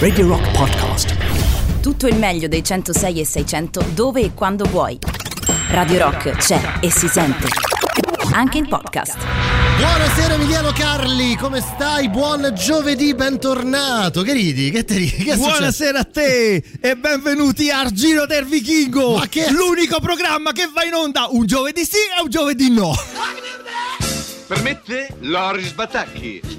Radio Rock Podcast. Tutto il meglio dei 106 e 600 dove e quando vuoi. Radio Rock c'è e si sente. Anche in podcast. Buonasera Emiliano Carli, come stai? Buon giovedì, bentornato. Che ridi? Che te ridi? Che? Buonasera a te e benvenuti a Giro del Vichingo. Ma che- L'unico programma che va in onda un giovedì sì e un giovedì no. Permette Loris Batacchi.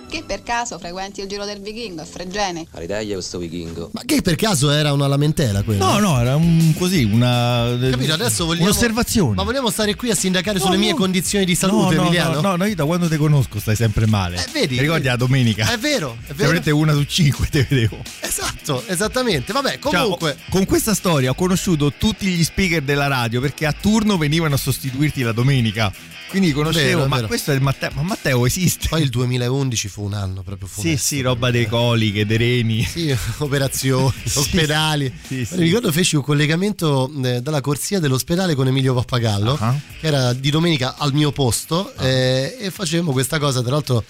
Che per caso frequenti il giro del vichingo e Fregene? Aridaglia questo vichingo. Ma che per caso era una lamentela quella? No, no, era un così, una Capito, adesso vogliamo. un'osservazione. Ma vogliamo stare qui a sindacare No, sulle mie no. condizioni di salute, no, Emiliano? no, no, no, io da quando ti conosco stai sempre male. Eh, vedi? Ti ricordi la domenica? È vero, è vero. Veramente una su cinque te vedevo. Esatto, esattamente. Vabbè, Cioè, comunque. ho- con questa storia ho conosciuto tutti gli speaker della radio perché a turno venivano a sostituirti la domenica. Quindi conoscevo, Vero, ma vero. questo è il Matteo. Ma Matteo esiste? Poi il 2011 fu un anno proprio Sì, funesto. sì, roba dei coliche, dei reni. Sì, operazioni, Sì, ospedali. sì, sì. Mi ricordo feci un collegamento eh, dalla corsia dell'ospedale con Emilio Pappagallo, Ah. che era di domenica al mio posto, eh, e facevamo questa cosa. Tra l'altro,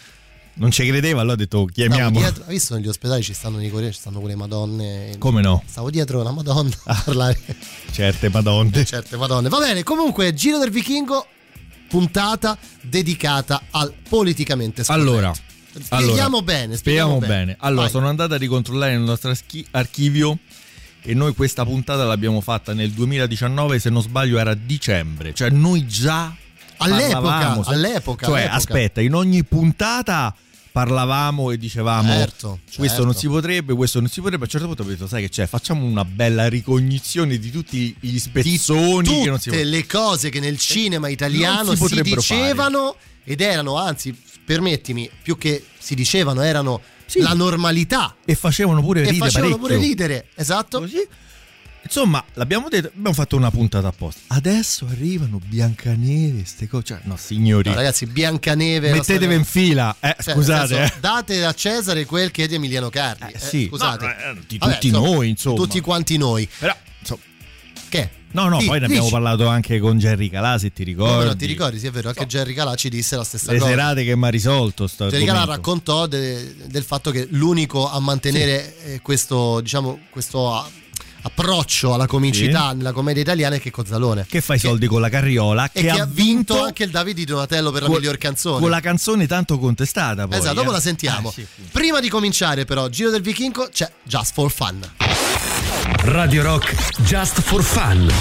Non ci credeva, allora ho detto chiamiamo. dietro. Hai visto negli ospedali ci stanno, nei corrieri, ci stanno quelle madonne. Come no? Stavo dietro una madonna a parlare Certe madonne. certe madonne. Va bene, comunque, Giro del Vichingo, puntata dedicata al politicamente scorretto. Allora, Spieghiamo allora, bene, Spieghiamo spieghiamo bene. Allora, Vai. sono andato a ricontrollare nel nostro archi- archivio e noi questa puntata l'abbiamo fatta nel 2019, se non sbaglio era dicembre. Cioè noi già All'epoca, all'epoca, Cioè, all'epoca. aspetta, in ogni puntata parlavamo e dicevamo Certo, questo certo. non si potrebbe, questo non si potrebbe. A un certo punto ho detto, sai che c'è, facciamo una bella ricognizione di tutti gli spezzoni che non si tutte le cose che nel cinema italiano si si, dicevano ed erano, anzi, permettimi, più che si dicevano, erano Sì. la normalità e facevano pure e ridere facevano parecchio. pure ridere, esatto. Così. Insomma, l'abbiamo detto, abbiamo fatto una puntata apposta. Adesso arrivano Biancaneve, ste cose. Cioè, no, signori, No, ragazzi, Biancaneve mettetevi in fila. Eh, Cioè, scusate, senso, eh. date a Cesare quel che è di Emiliano Carli. Eh, Eh, sì. scusate. No, eh, di Vabbè, tutti noi, insomma. Tutti quanti noi. Però, Che? no, no, Di- poi ne abbiamo dici. parlato anche con Jerry Calà, se ti ricordi. Come no, ti ricordi? Sì, è vero, anche Jerry Calà ci disse la stessa Le cosa. serate che mi ha risolto sto Jerry Calà raccontò de- del fatto che l'unico a mantenere eh, questo, diciamo, questo approccio alla comicità nella commedia italiana è che Cozzalone. Che fa i soldi con la carriola, E che, ha vinto anche il David di Donatello per la con- miglior canzone. Con la canzone tanto contestata poi. esatto, dopo eh. la sentiamo. Eh, sì, sì. Prima di cominciare, però, Giro del Vichingo c'è Just for Fun. Radio Rock Just for Fun.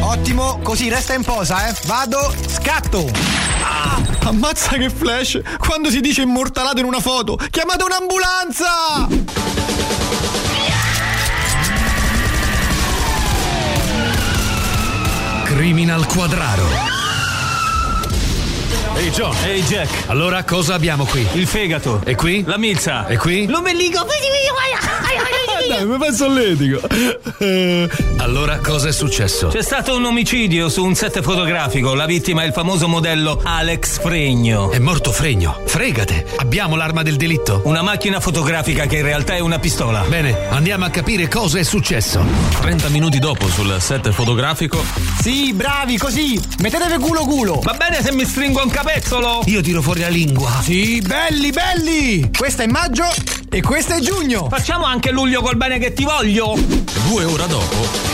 Ottimo, così resta in posa, eh. Vado, scatto. Ah, ammazza che flash! Quando si dice immortalato in una foto, chiamate un'ambulanza! Criminal Quadraro. Ehi John. Ehi Jack. Allora cosa abbiamo qui? Il fegato. E qui? La milza. E qui? L'ombelico! Dai, mi penso all'etico. Allora cosa è successo? C'è stato un omicidio su un set fotografico. La vittima è il famoso modello Alex Fregno. È morto Fregno. Fregate. Abbiamo l'arma del delitto. Una macchina fotografica che in realtà è una pistola. Bene, andiamo a capire cosa è successo. 30 minuti dopo sul set fotografico. Sì, bravi, così! Mettetevi culo culo! Va bene se mi stringo un capezzolo? Io tiro fuori la lingua. Sì, belli, belli! Questo è maggio e questo è giugno! Facciamo anche luglio col bene che ti voglio. Due ore dopo.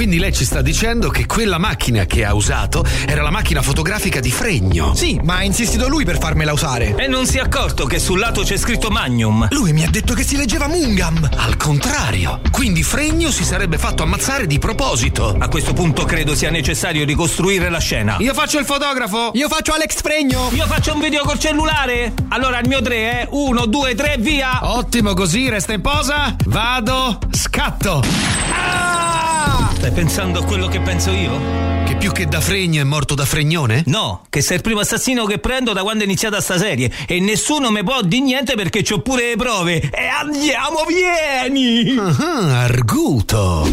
Quindi lei ci sta dicendo che quella macchina che ha usato era la macchina fotografica di Fregno. Sì, ma ha insistito lui per farmela usare. E non si è accorto che sul lato c'è scritto Magnum. Lui mi ha detto che si leggeva Mungam. Al contrario. Quindi Fregno si sarebbe fatto ammazzare di proposito. A questo punto credo sia necessario ricostruire la scena. Io faccio il fotografo. Io faccio Alex Fregno. Io faccio un video col cellulare? Allora il mio 3 è 1, 2, 3, via! Ottimo, così resta in posa. Vado, scatto. Ah! Stai pensando a quello che penso io? Che più che da fregno è morto da fregnone? No, che sei il primo assassino che prendo da quando è iniziata sta serie e nessuno mi può di niente perché c'ho pure le prove. E andiamo, vieni! Ah, arguto!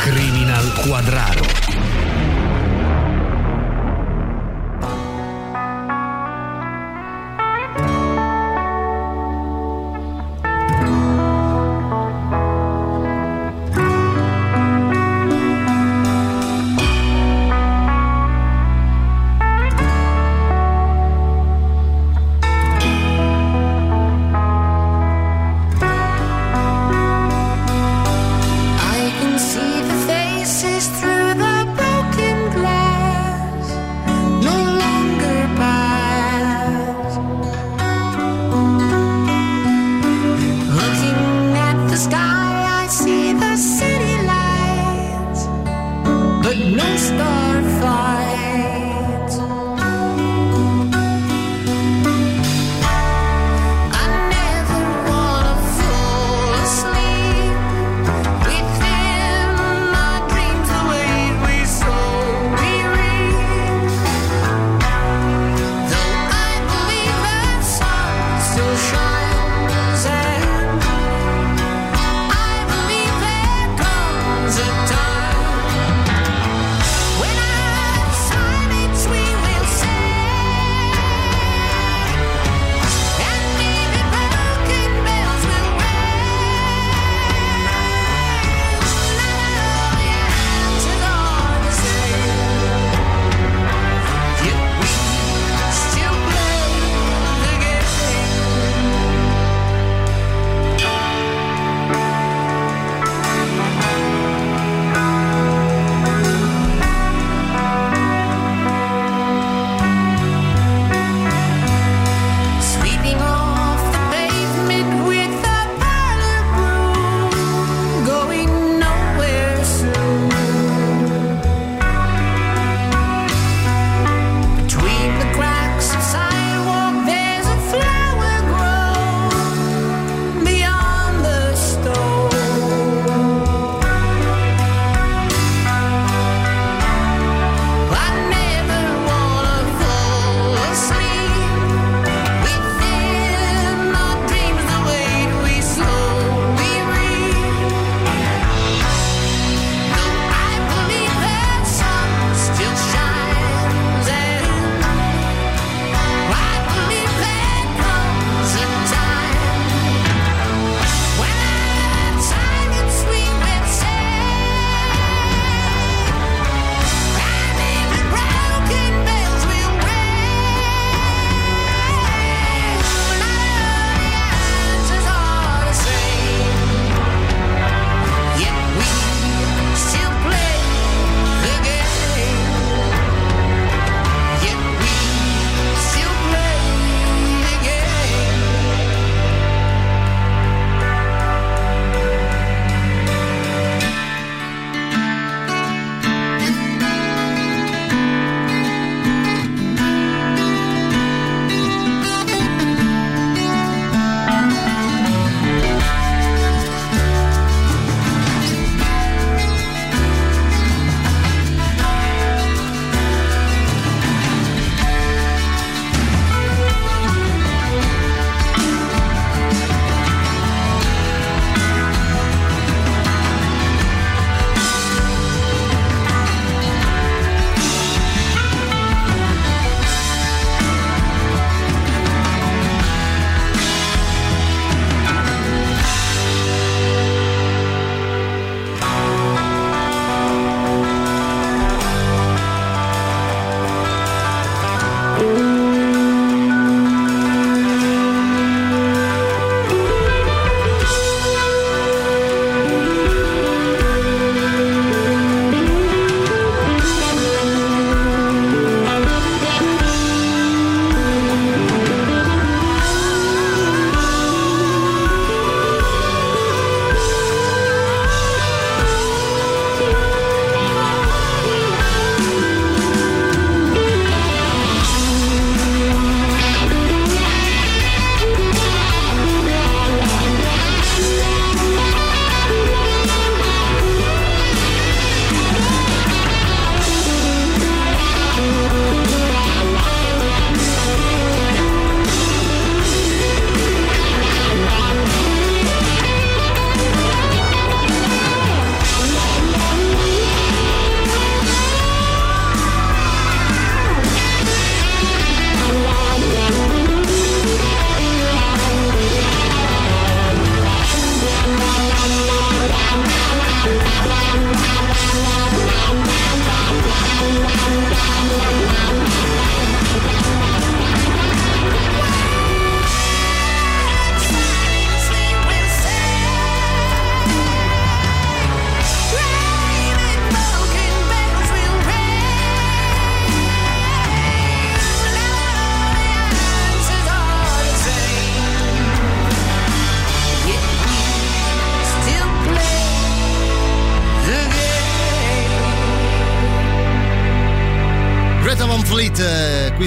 Criminal Quadraro.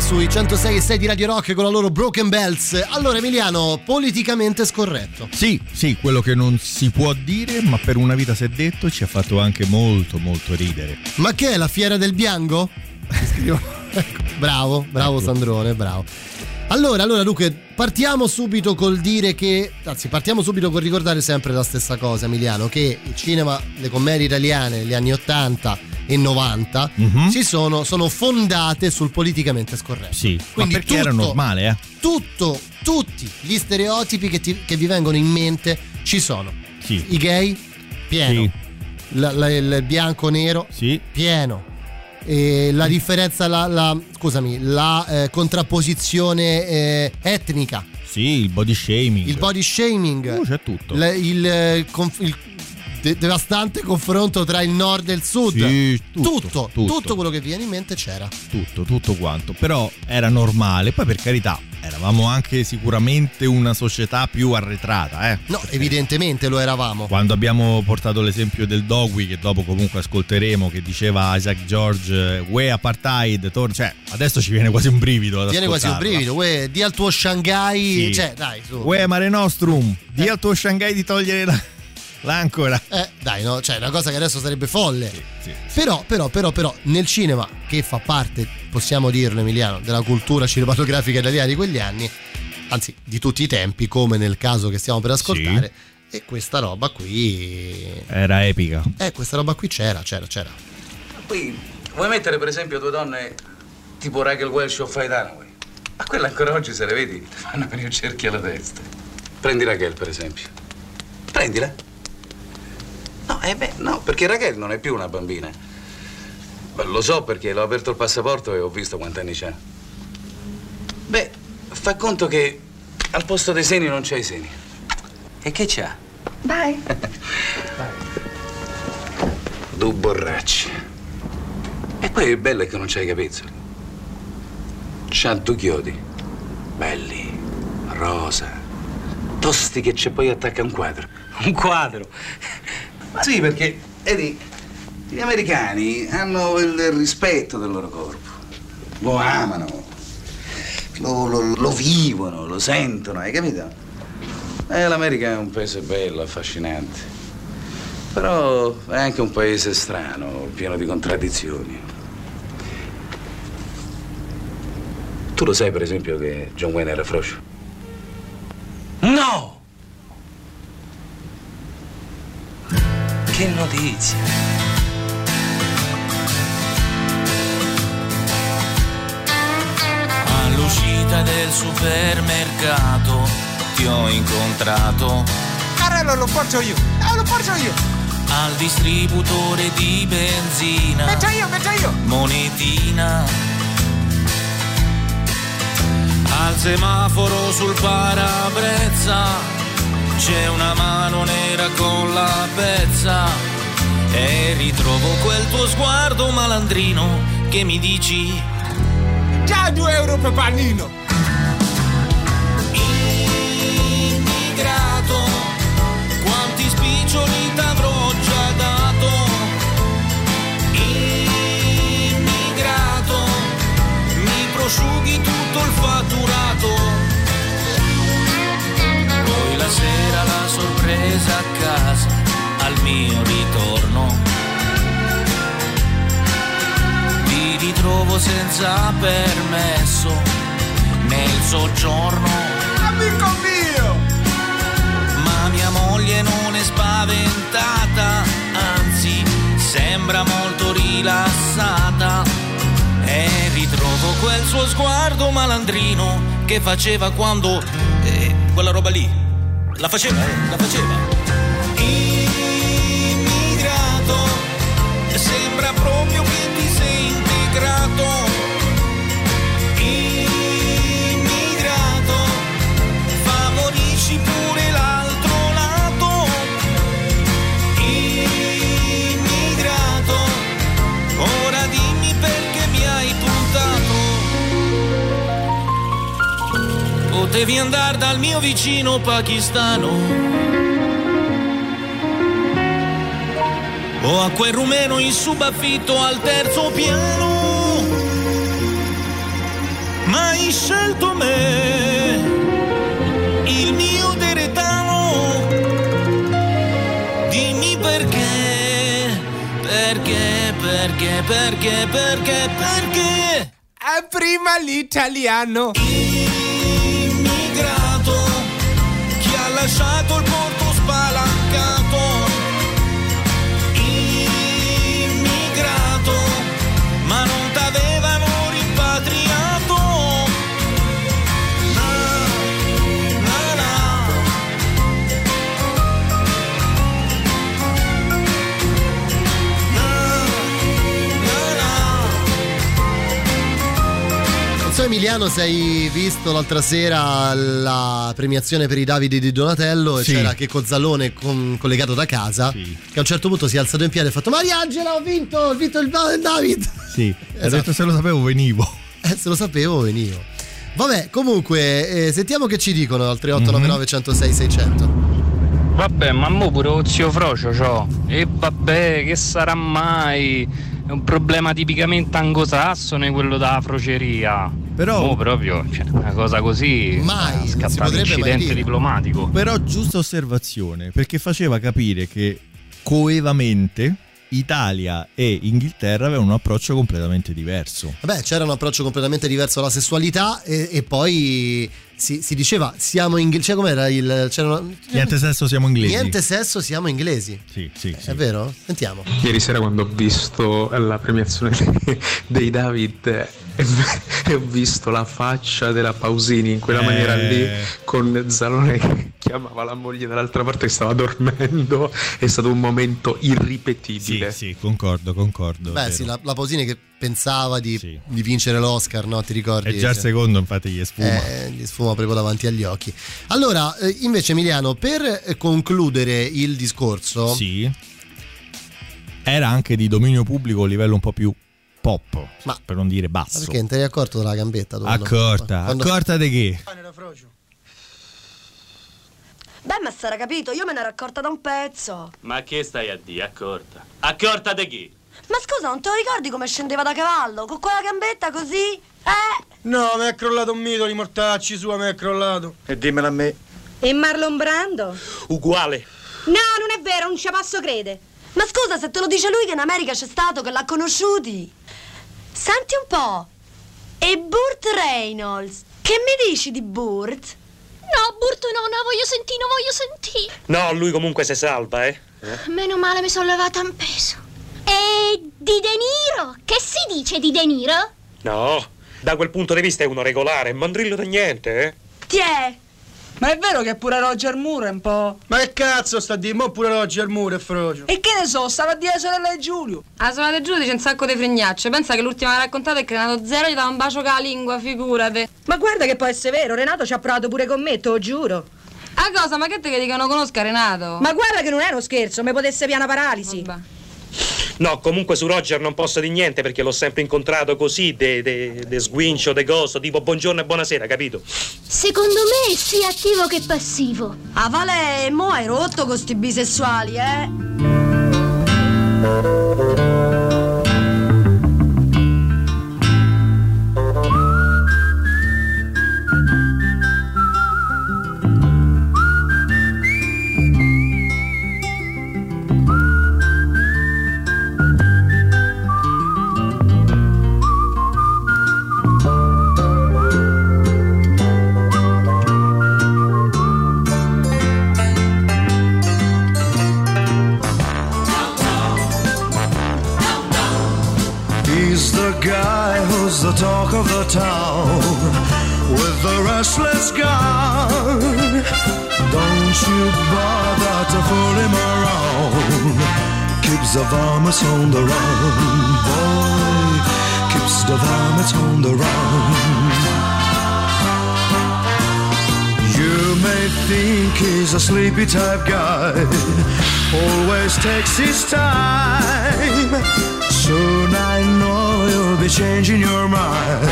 Sui 106 e 6 di Radio Rock con la loro Broken Bells. Allora Emiliano, politicamente scorretto. Sì, sì, quello che non si può dire, ma per una vita si è detto ci ha fatto anche molto molto ridere. Ma che è la fiera del bianco? bravo, bravo Sandrone, bravo. Allora, allora Luca, partiamo subito col dire che, anzi partiamo subito col ricordare sempre la stessa cosa Emiliano, che il cinema, le commedie italiane negli anni 80 e 90 Mhm. si sono, sono fondate sul politicamente scorretto. Sì, Quindi ma perché era tutto- normale, eh? Tutto, tutti gli stereotipi che, ti- che vi vengono in mente ci sono. Sì. I gay, pieno. Sì. La- la- il bianco-nero, Sì. pieno. E la differenza, la, la- scusami, la eh, contrapposizione eh, etnica, Sì, il body shaming. il body shaming, Oh, c'è tutto. la- il, eh, conf- il de- devastante confronto tra il nord e il sud. Sì, tutto, tutto, tutto, tutto. quello che viene in mente c'era. tutto, tutto quanto. Però era normale. Poi, per carità, eravamo anche sicuramente una società più arretrata, eh. No, evidentemente lo eravamo. Quando abbiamo portato l'esempio del Dogui, che dopo comunque ascolteremo, che diceva Isaac George, we apartheid, tor-", cioè adesso ci viene quasi un brivido. Viene quasi un brivido, uè, di al tuo Shanghai, Sì. cioè dai, su. Uè, Mare Nostrum, di al tuo Shanghai di togliere la- l'ancora. Eh, dai, no, cioè, una cosa che adesso sarebbe folle. Sì, sì. Però, però, però, però, nel cinema, che fa parte, possiamo dirlo Emiliano, della cultura cinematografica italiana di quegli anni, anzi di tutti i tempi, come nel caso che stiamo per ascoltare, e questa roba qui... Era epica. Eh, questa roba qui c'era, c'era, c'era. Poi vuoi mettere per esempio due donne tipo Rachel Welsh o Faye Dunaway? Ma quelle ancora oggi se le vedi ti fanno venire cerchi alla testa. Prendi Rachel per esempio. Prendila. Eh beh, no, perché Rachel non è più una bambina. Beh, lo so perché l'ho aperto il passaporto e ho visto quanti anni c'ha. Beh, fa conto che al posto dei seni non c'è i seni. E che c'ha? Dai. Due borracci. E poi il bello è che non c'hai i capezzoli. C'ha due chiodi. Belli, rosa. Tosti che c'è poi attacca un quadro. Un quadro? Sì, perché, vedi, gli americani hanno il rispetto del loro corpo. Lo amano. Lo, lo- lo vivono, lo sentono, hai capito? E l'America è un paese bello, affascinante. Però è anche un paese strano, pieno di contraddizioni. Tu lo sai, per esempio, che John Wayne era froscio? No! Che notizia! All'uscita del supermercato ti ho incontrato Carello lo porto io, eh, lo porto io. al distributore di benzina. Metto io, metto io. Monetina. Al semaforo sul parabrezza c'è una mano nera con la pezza e ritrovo quel tuo sguardo malandrino che mi dici Già due euro per panino. immigrato quanti spiccioli t'avrò già dato immigrato mi prosciughi tutto il fatturato poi la sera la sorpresa a casa al mio ritorno ti ritrovo senza permesso nel soggiorno Amico mio. ma mia moglie non è spaventata, anzi sembra molto rilassata. E ritrovo quel suo sguardo malandrino che faceva quando... eh, quella roba lì. La faceva, eh, la faceva. Potevi andare dal mio vicino pakistano. O a quel rumeno in subaffitto al terzo piano. ma hai scelto me, il mio deretano. Dimmi perché, perché, perché, perché, perché, perché. È prima l'italiano. Lasciato il so Emiliano se hai visto l'altra sera la premiazione per i Davide di Donatello e Sì. c'era Checco Zalone con- collegato da casa che a un certo punto si è alzato in piedi e ha fatto Mariangela ho vinto, ho vinto il David Sì, ha Esatto. detto se lo sapevo venivo. Eh, se lo sapevo venivo Vabbè comunque eh, sentiamo che ci dicono al 3899 106 600 Vabbè, ma mo pure lo zio Frocio c'ho. E vabbè, che sarà mai? È un problema tipicamente anglosassone quello della froceria. Però- Mo proprio, cioè, una cosa così. Mai, è scattato incidente diplomatico. Però giusta osservazione, perché faceva capire che coevamente Italia e Inghilterra avevano un approccio completamente diverso. Vabbè, c'era un approccio completamente diverso alla sessualità e, e poi si, si diceva siamo inglesi. Cioè, com'era il. c'era una- Niente sesso, siamo inglesi. Niente sesso, siamo inglesi. Sì, sì, sì. È vero? Sentiamo. Ieri sera quando ho visto la premiazione dei David e, ho visto la faccia della Pausini in quella Eh. maniera lì con Zalone che chiamava la moglie dall'altra parte che stava dormendo è stato un momento irripetibile. Sì, sì, concordo, concordo. Beh, sì, la, la Pausini che pensava di, di vincere l'Oscar, no? Ti ricordi? E già il secondo, infatti, gli sfuma. eh, gli sfuma proprio davanti agli occhi. Allora, eh, invece, Emiliano, per eh, concludere il discorso, Sì. Era anche di dominio pubblico a livello un po' più pop, per non dire Ma basso. perché non ti eri accorto della gambetta? Accorta, quando- accorta di che? Beh, ma sarà capito, io me ne ero accorta da un pezzo. Ma che stai a dire, accorta? Accorta di chi? Ma scusa, non te lo ricordi come scendeva da cavallo? Con quella gambetta così? Eh? No, mi è crollato un mito di mortacci sua, mi è crollato. E dimmelo a me. E Marlon Brando? Uguale. No, non è vero, non ci posso credere. Ma scusa, se te lo dice lui che in America c'è stato, che l'ha conosciuti. Senti un po'. E Burt Reynolds? Che mi dici di Burt? No, Burto no, no, voglio sentire, no, voglio sentire. No, lui comunque si salva, eh. Meno male mi sono levata un peso. E di De Niro? Che si dice di De Niro? No, da quel punto di vista è uno regolare, mandrillo da niente, eh. Tiè. Ma è vero che pure Roger Moore è un po'. Ma che cazzo sta a dire? Mo pure Roger Moore è frocio. E che ne so, stava a dire la sorella di Giulio. La sorella di Giulio dice un sacco di fregnacce. Pensa che l'ultima che ha raccontato è che Renato Zero gli dava un bacio con la lingua, figurate. Ma guarda che può essere vero, Renato ci ha provato pure con me, te lo giuro. A cosa? Ma che te che dicono conosca Renato? Ma guarda che non è uno scherzo, mi potesse piana paralisi. No, comunque su Roger non posso dire niente perché l'ho sempre incontrato così, de, de, de sguincio, de coso, tipo buongiorno e buonasera, capito? Secondo me è sia attivo che passivo. Ah, Vale, mo hai rotto con sti bisessuali, eh? Town with the restless gun. Don't you bother to fool him around. Keeps the varmints on the run, boy. Keeps the varmints on the run. You may think he's a sleepy type guy, always takes his time. Soon I know you'll be changing your mind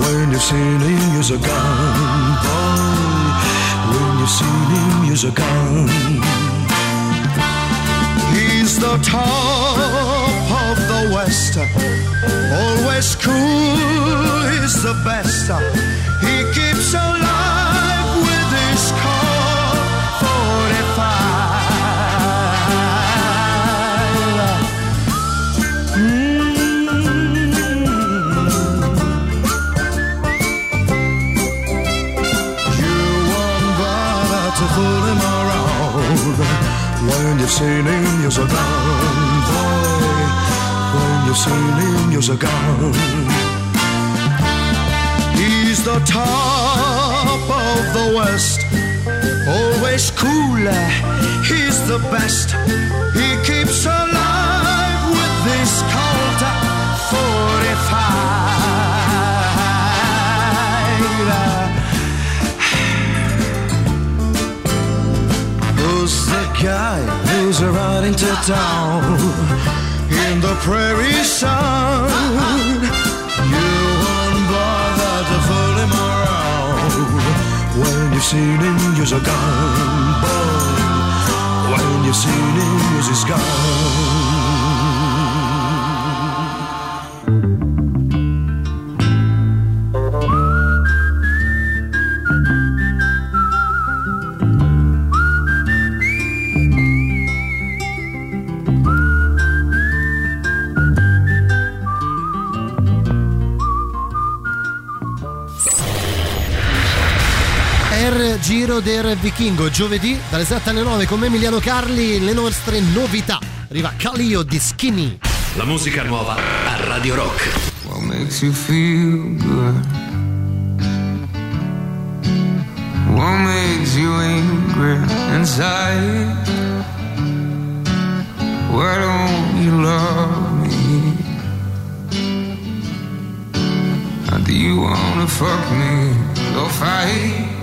when you've seen him use a gun, boy. When you've seen him use a gun, he's the top of the West. Always cool, he's the best. He keeps alive with his car 45. sailing years ago, boy, when you're sailing years ago. He's the top of the West, always cooler, he's the best. He keeps alive with this cult. 45. Who's the guy who's riding to town in the prairie sun? You won't bother to fool him around when you've seen him use a gun, boy. When you've seen him use his gun. Giro del Vichingo, giovedì dalle 7 alle 9 con me Emiliano Carli, le nostre novità. Arriva Calio di Skinny. La musica nuova a Radio Rock. What makes you feel good? What makes you angry inside? Why don't you love me? Or do you wanna fuck me? Go fight.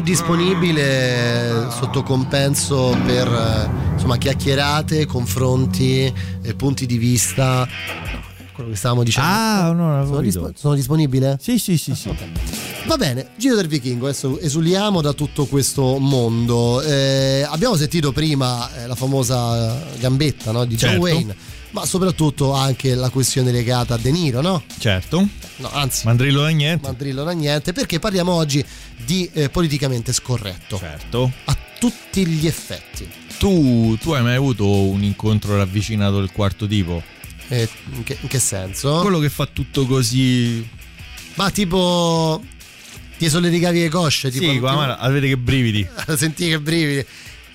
Sono disponibile sotto compenso per eh, insomma chiacchierate, confronti, eh, punti di vista. Quello che stavamo dicendo. Ah, no, sono, capito. sono disponibile? Sì, sì, sì, sì. Va bene, Giro del Vichingo, adesso esuliamo da tutto questo mondo. Eh, abbiamo sentito prima eh, la famosa gambetta no, di John Certo. Wayne, ma soprattutto anche la questione legata a De Niro, no? Certo. No, anzi, Mandrillo da niente. Mandrillo da niente, perché parliamo oggi di eh, politicamente scorretto. Certo. A tutti gli effetti. Tu, tu hai mai avuto un incontro ravvicinato del quarto tipo? Eh, in, che, in che senso? Quello che fa tutto così. Ma tipo. Ti sollevicavi le cosce? Tipo, sì, qua, ma avete che brividi. Senti che brividi.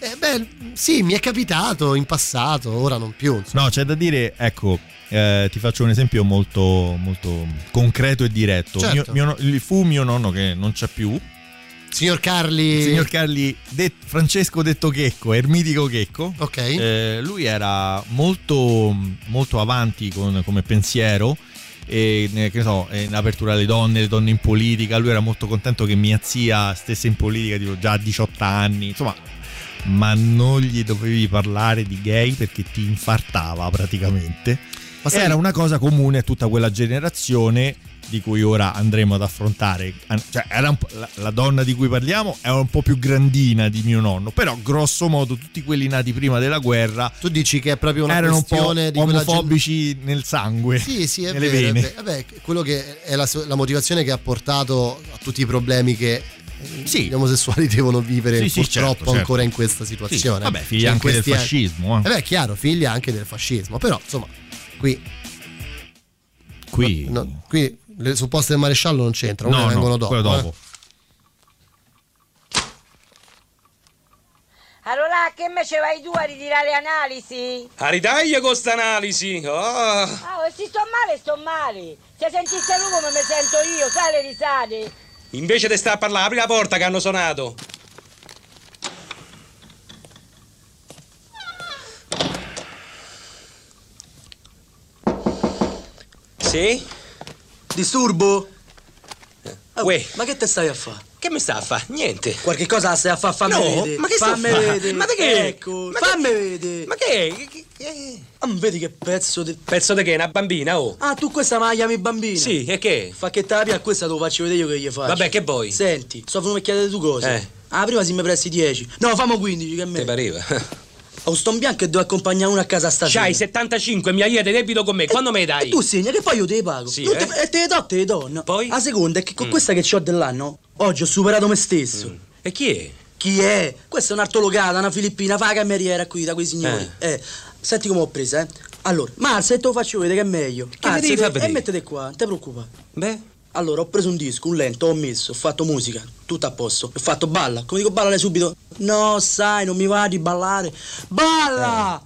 Eh, beh, sì, mi è capitato in passato, ora non più. insomma. No, c'è da dire, ecco, eh, ti faccio un esempio molto, molto concreto e diretto. Certo. Mio- mio fu mio nonno che non c'è più. Signor Carli. Signor Carli, det- Francesco detto Checco, ermitico Checco. Ok. Eh, lui era molto, molto avanti con- come pensiero. E ne- che so, eh, in apertura alle donne, le donne in politica. Lui era molto contento che mia zia stesse in politica tipo, già a 18 anni. Insomma, ma non gli dovevi parlare di gay perché ti infartava praticamente. Ma sai- Era una cosa comune a tutta quella generazione di cui ora andremo ad affrontare. Cioè, era la, la donna di cui parliamo è un po' più grandina di mio nonno, però grosso modo tutti quelli nati prima della guerra Tu dici che è proprio una erano un po' questione quella gen- omofobici nel sangue, Sì, sì, è nelle vero. è vene. vero. Vabbè, quello che è la, la motivazione che ha portato a tutti i problemi che gli omosessuali devono vivere Sì, sì, purtroppo certo, certo. ancora in questa situazione. Sì, vabbè, figli Cioè, anche del fascismo, eh. Eh beh, chiaro, figli anche del fascismo. Però, insomma, qui, Qui, no, qui le supposte del maresciallo non c'entrano, No, quelle no, vengono dopo. quello eh. dopo. Allora, che me ce vai tu a ritirare analisi? A ritaglia con sta analisi. Oh. Ah, se sto male, sto male. Se sentiste lui come mi sento io, sai le risate? Invece di stare a parlare, apri la porta che hanno suonato. Sì? Disturbo? Uè. Ma che te stai a fare? Che mi sta a fare? Niente. Qualche cosa stai a fare? Fammi No, vedere. ma che sta a fammi fa? vedere. Ma che? Ecco, Ma che- fammi vedere. Ma che? Che- Ah, vedi che pezzo di... Pezzo di che? Una bambina, oh? Ah, tu questa me la chiami bambina? Sì, e che? Fa che te la pia, questa te lo faccio vedere io che gli faccio. Vabbè, che vuoi? Senti, sto venuto a chiedere due cose. Eh. Ah, prima si mi presti 10. No, famo 15, che è Ti meglio. pareva? Ho sto in bianco e devo accompagnare uno a casa stasera. C'hai 75 migliaia di debito con me, quando me ne dai? E tu segna che poi io te le pago. Sì, Non eh? te, e te le do, te le do. No. Poi? La seconda è che con Mm. questa che ho dell'anno, oggi ho superato me stesso. E chi è? Chi è? Questa è un'artologata, una filippina, fa la cameriera qui da quei signori. Eh. Senti come ho presa, eh. Allora, Marza, e te lo faccio vedere che è meglio. Che mi devi far vedere? E mettete qua, non ti preoccupare. Beh? Allora, ho preso un disco, un lento, ho messo, ho fatto musica, tutto a posto. Ho fatto balla. Come dico balla lei subito? No, sai, non mi va di ballare. Balla! Eh.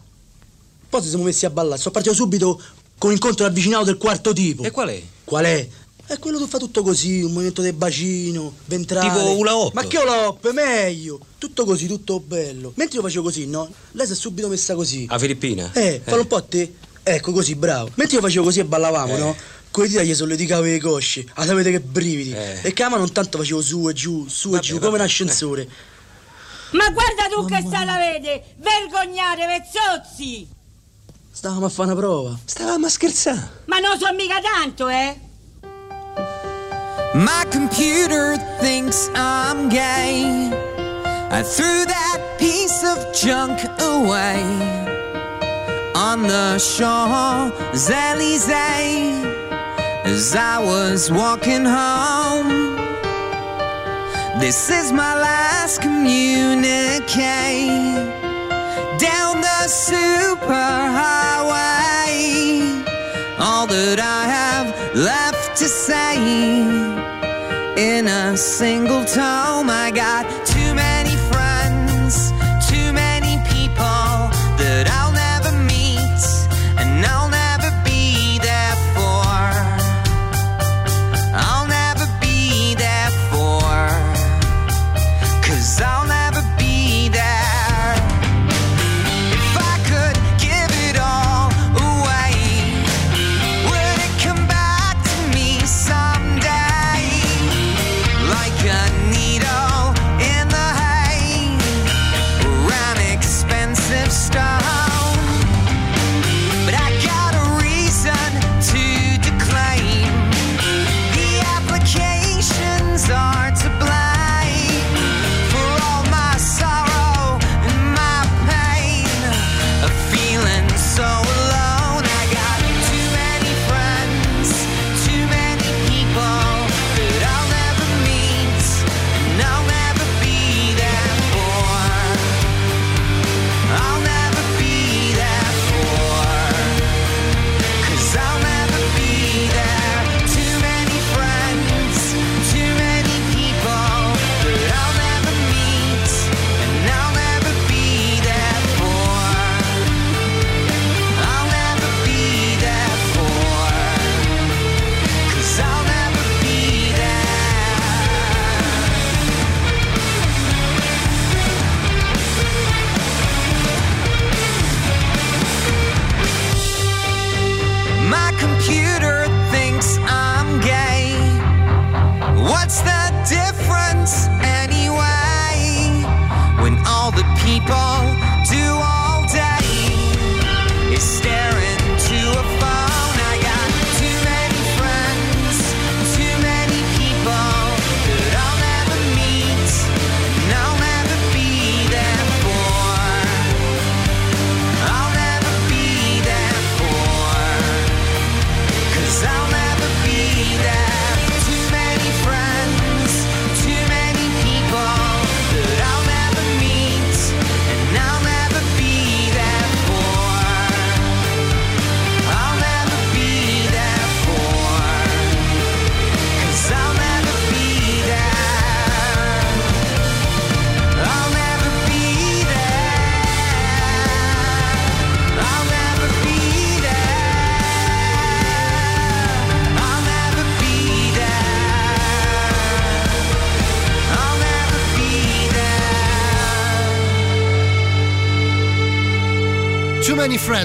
Poi ci siamo messi a ballare. Sono partito subito con l'incontro avvicinato del quarto tipo. E qual è? Qual è? È quello che fa tutto così, un movimento del bacino, ventrale. Tipo hula hoop? Ma che hula hoop, meglio. Tutto così, tutto bello. Mentre io facevo così, no? Lei si è subito messa così. A Filippina? Eh, fallo un po' a te. Ecco così, bravo. Mentre io facevo così e ballavamo, Eh. no? Con le dita gli sollevavo le cosce. Ah, sapete che brividi. Eh. E che a mano non tanto facevo su e giù, su e giù, come un ascensore. Ma guarda tu che sta la vede! Vergognate, vezzozzi! Stavamo a fare una prova. Stavamo a scherzare. Ma non so mica tanto, eh! My computer thinks I'm gay. I threw that piece of junk away on the Champs Elysees as I was walking home. This is my last communique down the superhighway. All that I have left to say in a single tome. I got too many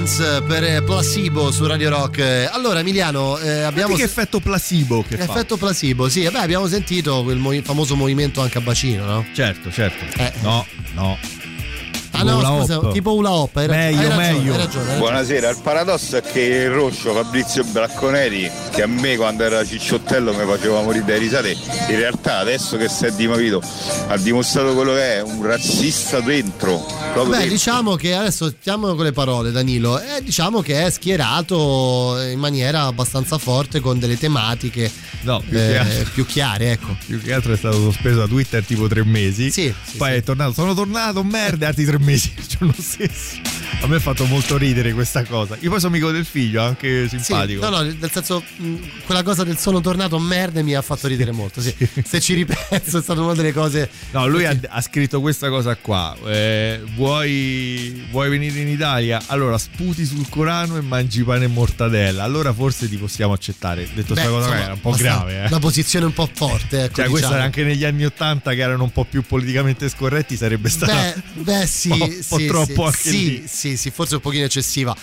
Many Friends per eh, Placebo su Radio Rock. Eh, Allora, Emiliano, eh, abbiamo. che effetto placebo che fa? Effetto placebo, sì. Beh, abbiamo sentito quel movi- famoso movimento anche a bacino, no? Certo, certo. No, no. No, Hula scusa, hop. tipo Ula Hop. Hai, Meglio, hai ragione, meglio. Hai ragione, hai ragione. Buonasera, il paradosso è che il rosso Fabrizio Bracconeri, che a me quando era cicciottello mi faceva morire dai risate, in realtà adesso che si è dimagrito ha dimostrato quello che è, un razzista dentro. Beh, dentro. diciamo che adesso stiamo con le parole, Danilo. Eh, diciamo che è schierato in maniera abbastanza forte con delle tematiche No, più, eh, che altro, più chiare, ecco. più che altro è stato sospeso da Twitter tipo tre mesi. Sì, Poi è tornato, sono tornato, merda, altri tre mesi il giorno stesso. A me ha fatto molto ridere questa cosa. Io poi sono amico del figlio, anche Sì, simpatico. no, no, nel senso, quella cosa del sono tornato merda mi ha fatto ridere molto. Sì. Se ci ripenso, è stata una delle cose. No, lui ha, ha scritto questa cosa qua. eh, vuoi, vuoi venire in Italia? Allora sputi sul Corano e mangi pane e mortadella. Allora forse ti possiamo accettare. Detto questa cosa insomma, era un po' grave. Eh. Una posizione un po' forte, ecco. Cioè, questa diciamo. era anche negli anni Ottanta che erano un po' più politicamente scorretti, sarebbe stata Beh, beh, sì, un po', sì, po' troppo sì, sì, sì, sì, forse un pochino eccessiva.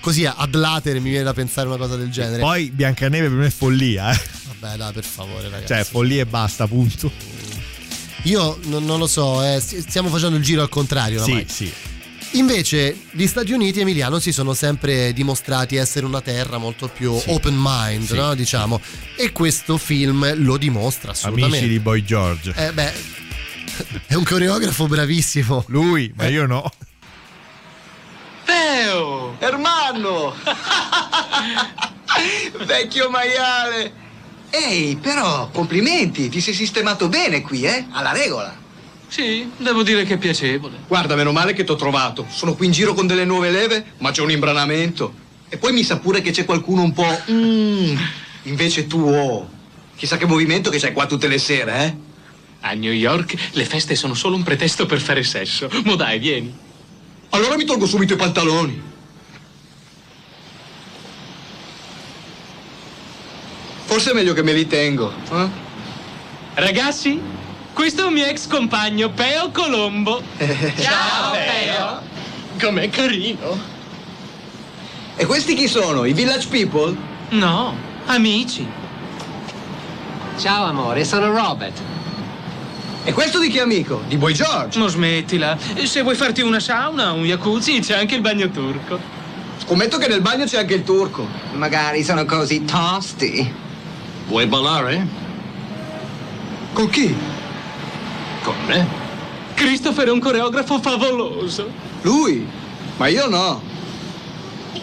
Così ad latere mi viene da pensare una cosa del genere. Poi Biancaneve per me è follia, eh. Vabbè, dai, per favore, ragazzi. Cioè, follia e basta, punto. Io non, non lo so, eh, sti- stiamo facendo il giro al contrario. Sì, oramai. sì. Invece gli Stati Uniti Emiliano si sono sempre dimostrati essere una terra molto più Sì. open mind, Sì. no? diciamo. E questo film lo dimostra assolutamente. Amici di Boy George. Eh beh, è un coreografo bravissimo. Lui, ma io no. Teo! Ermanno! Vecchio maiale! Ehi, però, complimenti, ti sei sistemato bene qui, eh? Alla regola. Sì, devo dire che è piacevole. Guarda, meno male che t'ho trovato. Sono qui in giro con delle nuove leve, ma c'è un imbranamento. E poi mi sa pure che c'è qualcuno un po'. mm, invece tu, oh. Chissà che movimento che c'hai qua tutte le sere, eh? A New York le feste sono solo un pretesto per fare sesso. Mo dai, vieni. Allora mi tolgo subito i pantaloni. Forse è meglio che me li tengo. eh? Ragazzi, questo è un mio ex compagno, Peo Colombo. Ciao, Peo. Com'è carino. E questi chi sono? I village people? No, amici. Ciao amore, sono Robert. E questo di che amico? Di Boy George? Non smettila. Se vuoi farti una sauna, un jacuzzi, c'è anche il bagno turco. Scommetto che nel bagno c'è anche il turco. Magari sono così tosti. Vuoi ballare? Con chi? Con me? Christopher è un coreografo favoloso. Lui? Ma io no.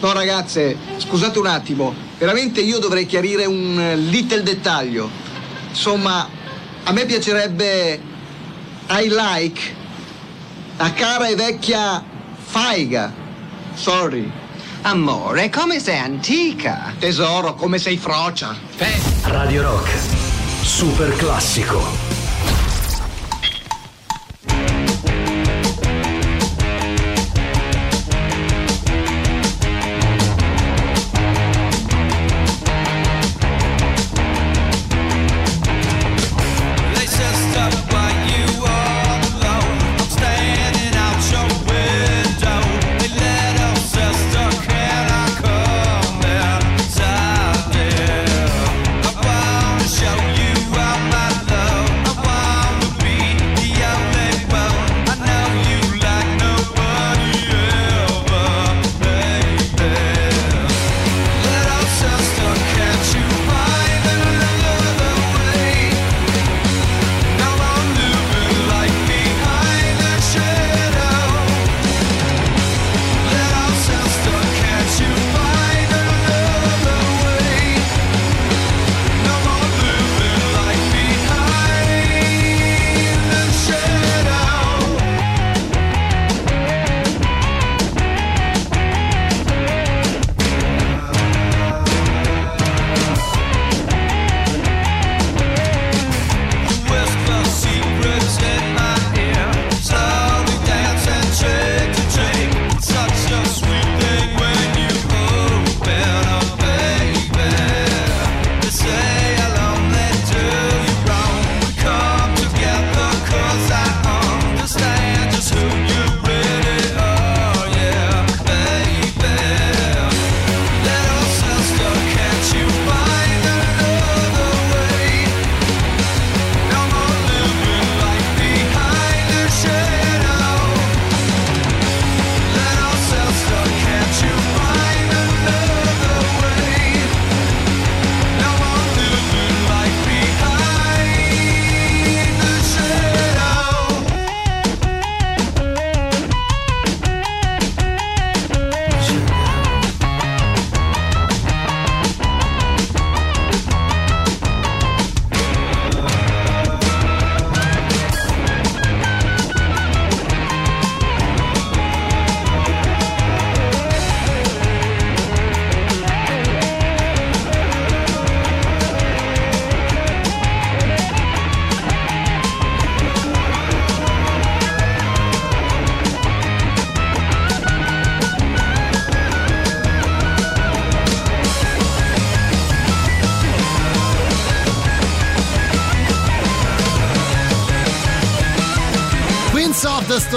No ragazze, scusate un attimo, veramente io dovrei chiarire un eh, little dettaglio. Insomma, a me piacerebbe I like la cara e vecchia faiga. Sorry. Amore, come sei antica. Tesoro, come sei frocia. Radio Rock, super classico.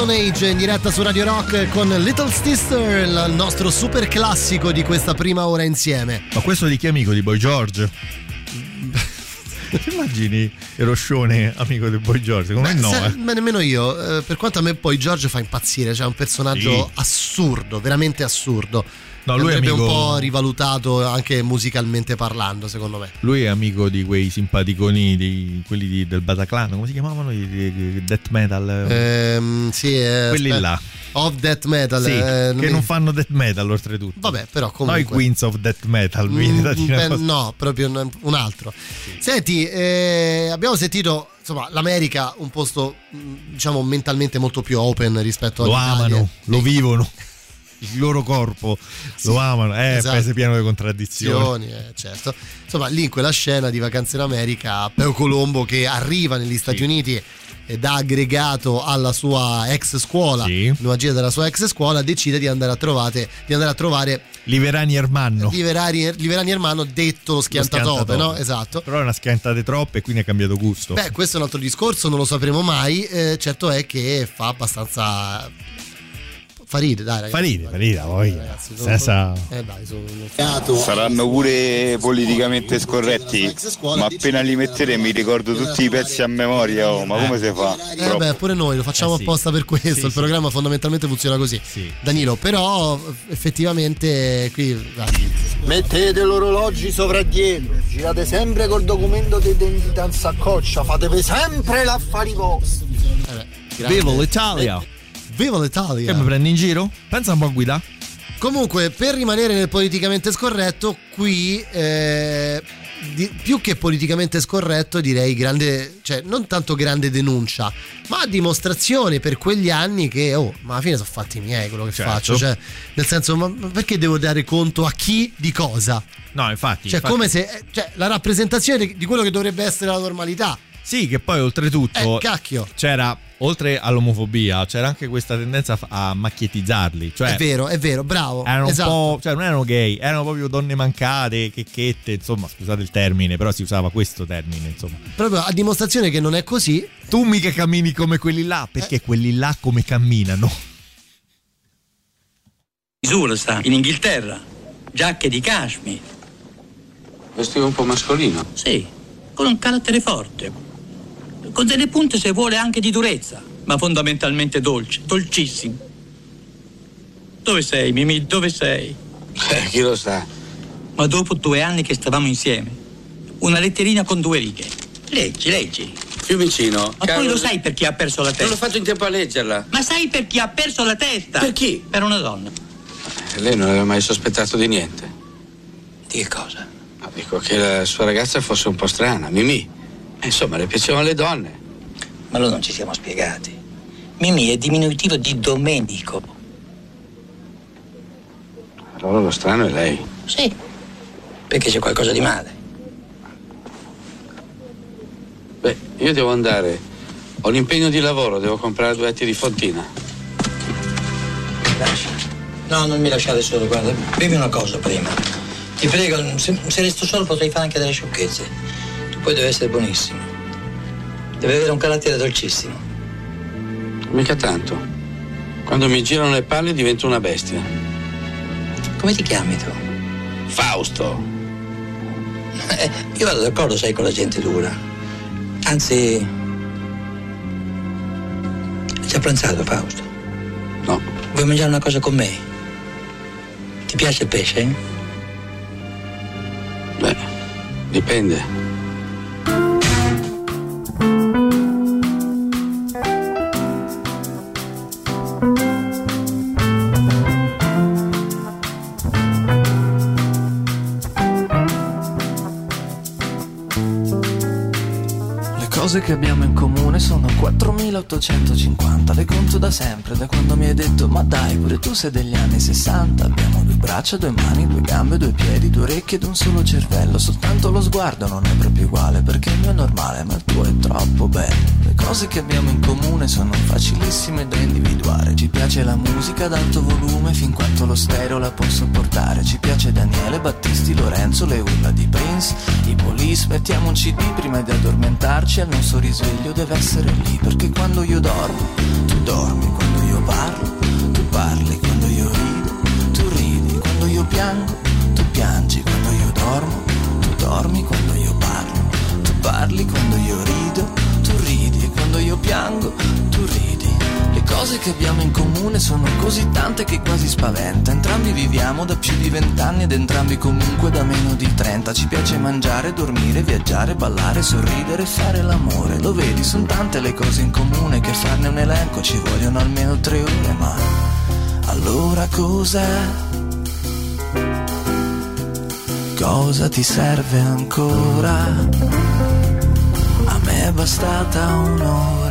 Stone Age in diretta su Radio Rock con Little Sister, il nostro super classico di questa prima ora insieme. Ma questo di chi è amico di Boy George? Ti immagini Roscione amico di Boy George? Come Beh, no? se- eh? ma nemmeno io, eh, per quanto a me poi Giorgio fa impazzire, cioè è un personaggio Sì. assurdo, veramente assurdo. No, lui è andrebbe amico- un po' rivalutato anche musicalmente parlando, secondo me. Lui è amico di quei simpaticoni, di, quelli di- del Bataclan, come si chiamavano? I, di- di death metal. Ehm, sì, eh, quelli aspetta. là. Of Death Metal. Sì, eh, che mi- non fanno death metal oltretutto. Vabbè, però No, comunque. i Queens of Death Metal, Mm, beh, no, proprio un, altro. Senti, eh, abbiamo sentito insomma l'America un posto mm, diciamo mentalmente molto più open rispetto Lo all'Italia. amano, lo vivono. Il loro corpo lo amano, è esatto. un paese pieno di contraddizioni. eh, certo. Insomma, lì in quella scena di Vacanze in America, Peo Colombo che arriva negli Stati Uniti e da aggregato alla sua ex scuola, in una gira della sua ex scuola, decide di andare a trovare, di andare a trovare Liverani Ermanno. Liverani, Liverani Ermano, detto lo schiantatope, no? Esatto. Però è una schiantate troppe e quindi ha cambiato gusto. Beh, questo è un altro discorso, non lo sapremo mai. eh, certo è che fa abbastanza. Fa ride, dai, ragazzi. Fa ride, fa ride, poi. Ragazzi, sono- Senza... Eh, dai, sono Saranno pure politicamente scorretti, ma appena li mettete mi ricordo tutti i pezzi a memoria, oh, ma come si fa? Eh beh, pure noi lo facciamo Eh sì. apposta per questo. Sì, il sì. programma fondamentalmente funziona così. Danilo, però effettivamente qui. dai. Mettete l'orologi sopra dietro, girate sempre col documento di identità in saccoccia, fatevi sempre l'affari vostri. grande. Viva l'Italia! Viva l'Italia! Che mi prendi in giro? Pensa un po' a guida. Comunque, per rimanere nel politicamente scorretto, qui eh, di- più che politicamente scorretto, direi grande, cioè non tanto grande denuncia, ma dimostrazione per quegli anni che, oh, ma alla fine sono fatti miei quello che Certo. faccio. Cioè, nel senso, ma perché devo dare conto a chi di cosa? No, infatti. Cioè, infatti- come se eh, cioè, la rappresentazione di, quello che dovrebbe essere la normalità. Sì, che poi oltretutto Eh, cacchio. c'era, oltre all'omofobia, c'era anche questa tendenza a, macchietizzarli. Cioè, è vero, è vero, bravo. Erano esatto. un po', cioè non erano gay, erano proprio donne mancate, checchette, insomma, scusate il termine, però si usava questo termine, insomma. Proprio a dimostrazione che non è così. Tu mica cammini come quelli là, perché Eh. quelli là come camminano? Misura sta in Inghilterra, giacche di cashmere. Vestito un po' mascolino. Sì, con un carattere forte. Con delle punte se vuole anche di durezza, ma fondamentalmente dolce, dolcissimo. Dove sei, Mimì? Dove sei? Eh, chi lo sa? Ma dopo due anni che stavamo insieme, una letterina con due righe. Leggi, leggi. Più vicino. Ma poi lo sai per chi ha perso la testa? Non ho fatto in tempo a leggerla. Ma sai per chi ha perso la testa? Per chi? Per una donna. Lei non aveva mai sospettato di niente. Di che cosa? Ma dico che la sua ragazza fosse un po' strana, Mimì. Insomma, le piacevano le donne. Ma allora non ci siamo spiegati. Mimì è diminutivo di Domenico. Allora lo strano è lei. Sì, perché c'è qualcosa di male. Beh, io devo andare. Ho un impegno di lavoro, devo comprare due atti di fontina. Lascia. No, non mi lasciate solo, guarda, bevi una cosa prima. Ti prego, se, se resto solo potrei fare anche delle sciocchezze. Poi devi essere buonissimo. Deve avere un carattere dolcissimo. Mica tanto. Quando mi girano le palle divento una bestia. Come ti chiami tu? Fausto. Eh, io vado d'accordo, sai, con la gente dura. Anzi, hai già pranzato, Fausto? No. Vuoi mangiare una cosa con me? Ti piace il pesce? eh? Beh, dipende. Cose che abbiamo in comune sono 4850, le conto da sempre, da quando mi hai detto ma dai pure tu sei degli anni 60, abbiamo due braccia, due mani, due gambe, due piedi, due orecchie ed un solo cervello, soltanto lo sguardo non è proprio uguale perché il mio è normale ma il tuo è troppo bello. Le cose che abbiamo in comune sono facilissime da individuare, ci piace la musica ad alto volume fin quanto lo stereo la può sopportare, ci piace Daniele, Battisti, Lorenzo, le urla di Prince, i police, mettiamo un cd prima di addormentarci almeno suo risveglio deve essere lì, perché quando io dormo, tu dormi, quando io parlo, tu parli, quando io rido, tu ridi, quando io piango, tu piangi, quando io dormo, tu dormi, quando io parlo, tu parli, quando io rido, tu ridi, quando io piango, cose che abbiamo in comune sono così tante che quasi spaventa. Entrambi viviamo da più di vent'anni ed entrambi comunque da meno di trenta. Ci piace mangiare, dormire, viaggiare, ballare, sorridere fare l'amore. Lo vedi, sono tante le cose in comune che farne un elenco ci vogliono almeno tre ore, ma allora cos'è? Cosa ti serve ancora? A me è bastata un'ora.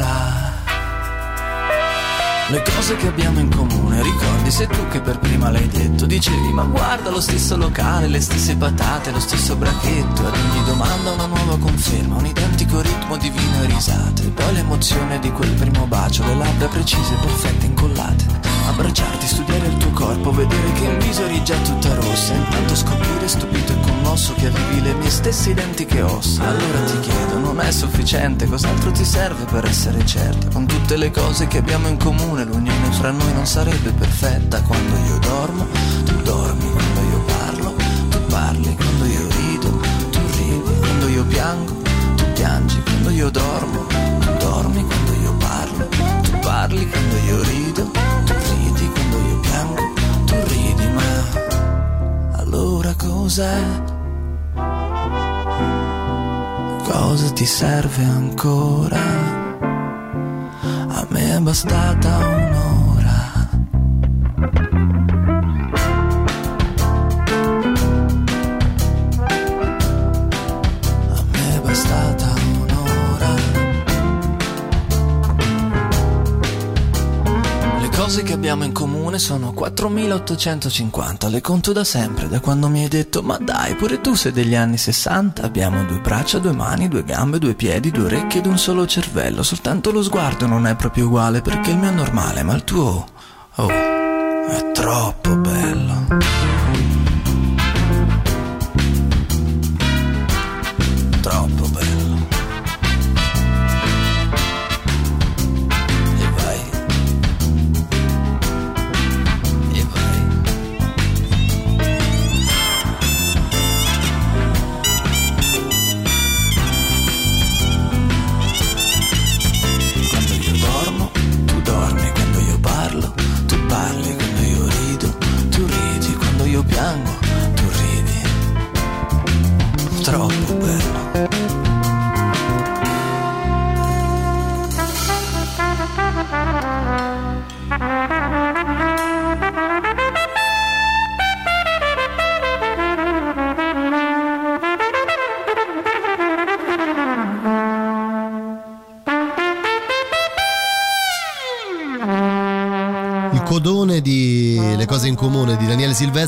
Le cose che abbiamo in comune, ricordi, sei tu che per prima l'hai detto. Dicevi, ma guarda lo stesso locale, le stesse patate, lo stesso bracchetto. Ad ogni domanda una nuova conferma, un identico ritmo di vino e risate. Poi l'emozione di quel primo bacio, le labbra precise, perfette, incollate. Abbracciarti, studiare il tuo corpo, vedere che in viso eri già tutta rossa. Intanto scoprire stupito commosso che avevi le mie stesse identiche ossa. Allora ti chiedo, non è sufficiente, cos'altro ti serve per essere certa? Con tutte le cose che abbiamo in comune, l'unione fra noi non sarebbe perfetta. Quando io dormo, tu dormi, quando io parlo, tu parli, quando io rido, tu ridi, quando io piango, tu piangi, quando io dormo, tu dormi, quando io parlo, tu parli, quando io rido, tu ridi, quando io piango, tu ridi, ma allora cos'è? Cosa ti serve ancora? A me è bastata un'ora. A me è bastata un'ora. Le cose che abbiamo in comune sono 4850, le conto da sempre, da quando mi hai detto ma dai, pure tu sei degli anni 60, abbiamo due braccia, due mani, due gambe, due piedi, due orecchie ed un solo cervello, soltanto lo sguardo non è proprio uguale perché il mio è normale, ma il tuo, oh, è troppo bello.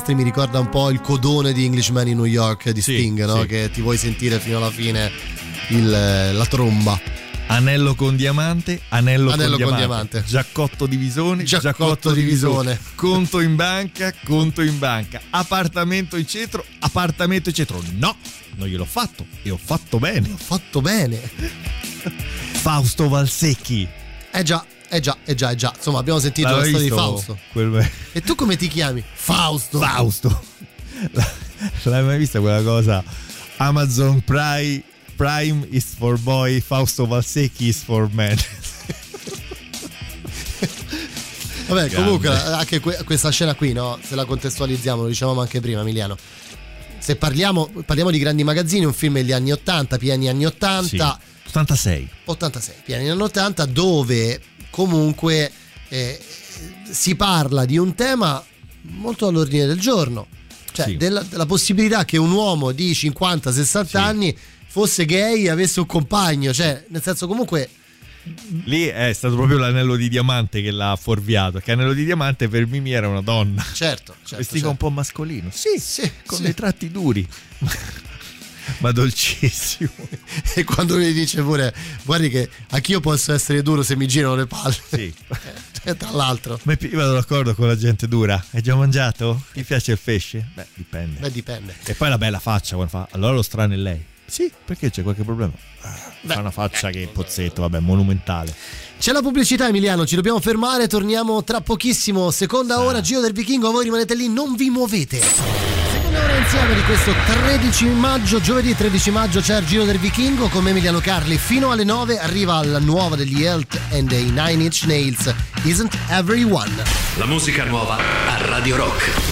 Silvestri mi ricorda un po' il codone di Englishman in New York di Sting, no? sì. che ti vuoi sentire fino alla fine il- la tromba. Anello con diamante, anello, Anello con, con diamante. diamante. Giaccotto di visone, Giaccotto giaccotto, di visone. Conto in banca, conto in banca. Appartamento in centro, appartamento in centro. No, non gliel'ho fatto e ho fatto bene. Ho fatto bene. Fausto Valsecchi. Eh già, eh già, eh già, eh già. Insomma, abbiamo sentito la L'avevi storia di Fausto. quel- E tu come ti chiami? Fausto. Fausto. L'hai mai vista quella cosa? Amazon Prime, Prime is for boy, Fausto Valsecchi is for men. Vabbè, Grande. comunque anche que- questa scena qui, no? Se la contestualizziamo, lo dicevamo anche prima, Emiliano. Se parliamo, parliamo di grandi magazzini, un film degli anni 80, pieni anni 80, 86. 86, pieni anni 80, dove comunque eh, si parla di un tema molto all'ordine del giorno. Cioè, Sì. della, della possibilità che un uomo di 50-60 anni fosse gay e avesse un compagno. Cioè, nel senso, comunque. Lì è stato proprio l'anello di diamante che l'ha fuorviato. Che anello di diamante per Mimi era una donna. Certo, certo. Vestito certo. un po' mascolino. Sì, sì, con sì. dei tratti duri. Ma dolcissimo. E quando mi dice pure, guardi che anch'io posso essere duro se mi girano le palle. Sì. Eh, Tra l'altro. Ma io vado d'accordo con la gente dura. Hai già mangiato? Ti piace il pesce? Beh, dipende. Beh, dipende. E poi la bella faccia quando fa. Allora lo strano è lei. Sì, perché c'è qualche problema? fa una faccia che Pozzetto, vabbè, monumentale. C'è la pubblicità Emiliano, ci dobbiamo fermare, torniamo tra pochissimo, seconda ora, Giro del Vichingo, voi rimanete lì, non vi muovete. Seconda ora insieme di questo 13 maggio, giovedì 13 maggio c'è il Giro del Vichingo con Emiliano Carli, fino alle 9 arriva la nuova degli Health and the Nine Inch Nails, Isn't Everyone. La musica nuova a Radio Rock.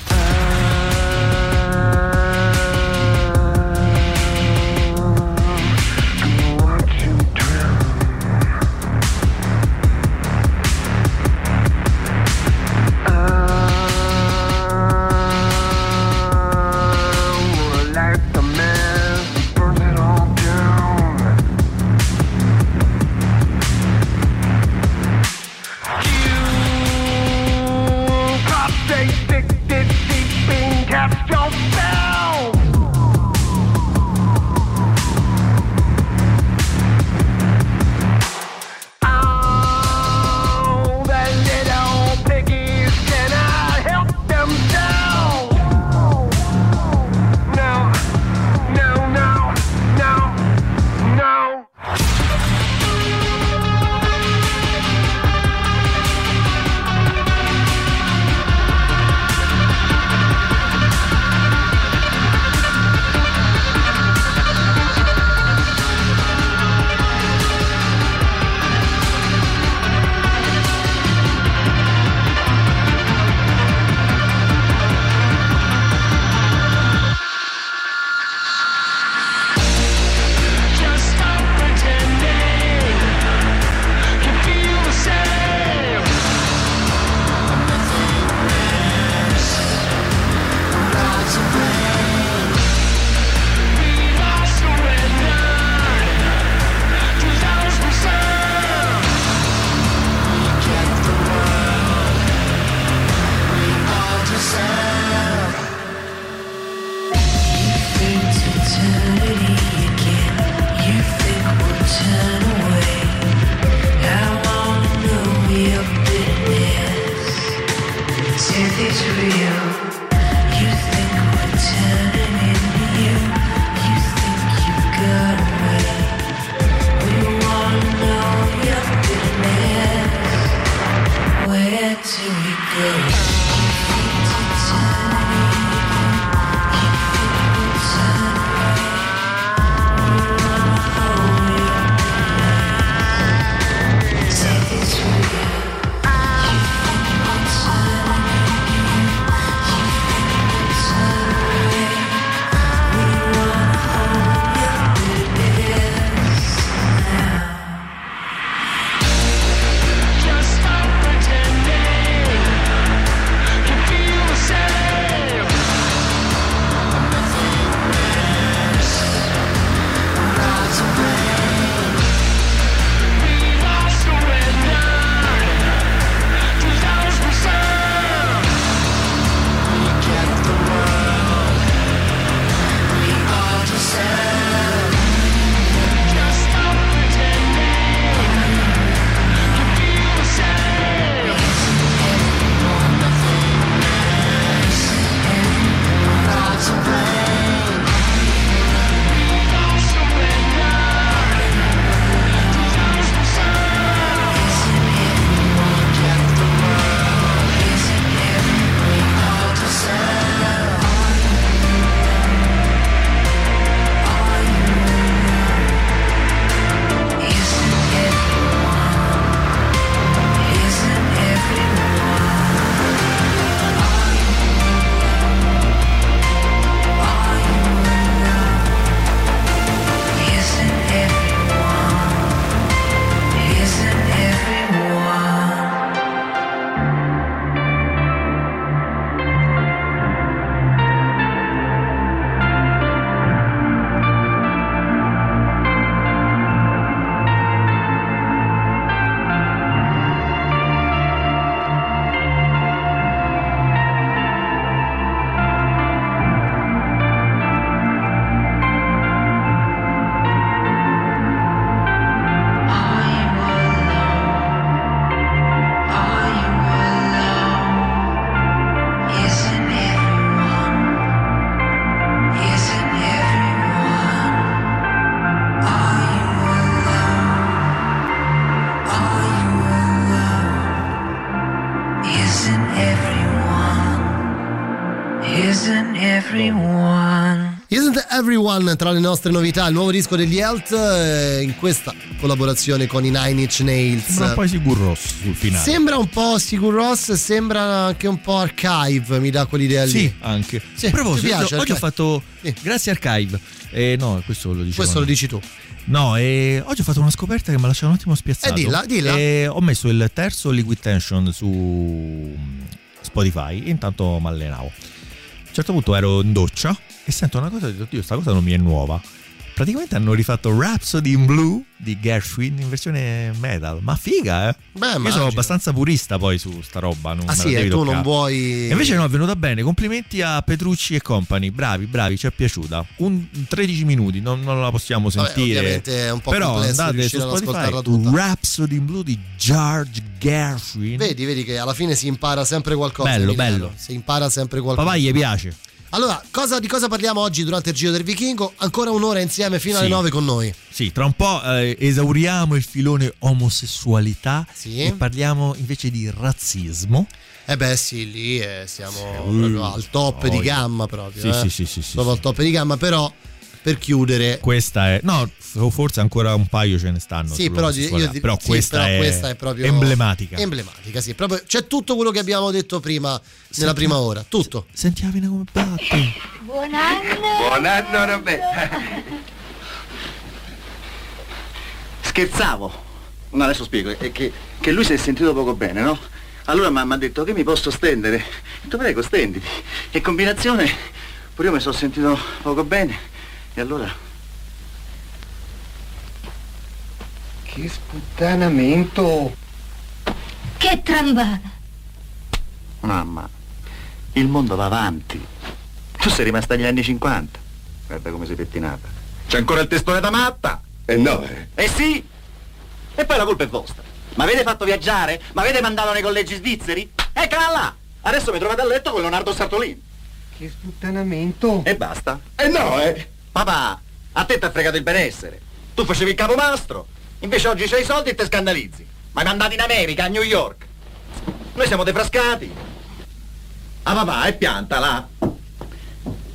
Nostre novità, il nuovo disco degli Health eh, in questa collaborazione con i Nine Inch Nails. Sembra un po' Sigur Ross sul finale. Sembra un po' Sigur Ross, sembra anche un po' Archive, mi dà quell'idea lì. Sì, anche. Sì, A proposito, piace, oggi ho Archive? fatto. Grazie Archive. Eh, no, questo lo dicevo. Questo lo dici tu. No, eh, oggi ho fatto una scoperta che mi ha lasciato un attimo spiazzato. Eh, dilla, dilla. Eh, ho messo il terzo Liquid Tension su mm, Spotify e intanto mi allenavo. A un certo punto ero in doccia e sento una cosa e ho detto, Dio, sta cosa non mi è nuova. Praticamente hanno rifatto Rhapsody in Blue di Gershwin in versione metal. Ma figa, eh? Beh, Io sono immagino. abbastanza purista poi su sta roba. Non Ah sì, e tu toccare. non vuoi... E invece no, è venuta bene. Complimenti a Petrucci e company. Bravi, bravi, ci è piaciuta. Un 13 minuti, non, non la possiamo Vabbè, sentire. ovviamente è un po' Però complesso andate su Spotify. Rhapsody in Blue di George Gershwin. Vedi, vedi che alla fine si impara sempre qualcosa. Bello, bello. Si impara sempre qualcosa. Papà gli piace. Allora, cosa- di cosa parliamo oggi durante il Giro del Vichingo? Ancora un'ora insieme fino alle Sì. 9 con noi. Sì, tra un po' eh, esauriamo il filone omosessualità Sì. e parliamo invece di razzismo. Eh beh sì, lì eh, siamo proprio al top Oh, di gamma proprio. Sì, eh. sì, sì, sì, sì, Proprio al top di gamma, però per chiudere... Questa è. No, forse ancora un paio ce ne stanno. Sì, però, io, di- però, sì, questa, però è questa è proprio emblematica. Emblematica, sì. Proprio, c'è tutto quello che abbiamo detto prima nella prima ora. Tutto. Senti Avina come batte. Buon anno! Buon anno Roberta. Scherzavo. No, adesso spiego, è che, che lui si è sentito poco bene, no? Allora mi ha detto che mi posso stendere. Detto prego, stenditi. E combinazione, pure io mi sono sentito poco bene. E allora... Che sputtanamento! Che trambata! Mamma, il mondo va avanti. Tu sei rimasta agli anni 50. Guarda come sei pettinata. C'è ancora il testone da matta. Eh no, eh. Eh sì! E poi la colpa è vostra. Mi avete fatto viaggiare? Mi avete mandato nei collegi svizzeri? Eccola là! Adesso mi trovate a letto con Leonardo Sartolin. Che sputtanamento! E basta. Eh no, eh! Papà, a te ti ha fregato il benessere. Tu facevi il capomastro. Invece oggi c'hai i soldi e te scandalizzi. Ma hai mandato in America, a New York. Noi siamo defrascati. Ah papà, è pianta là.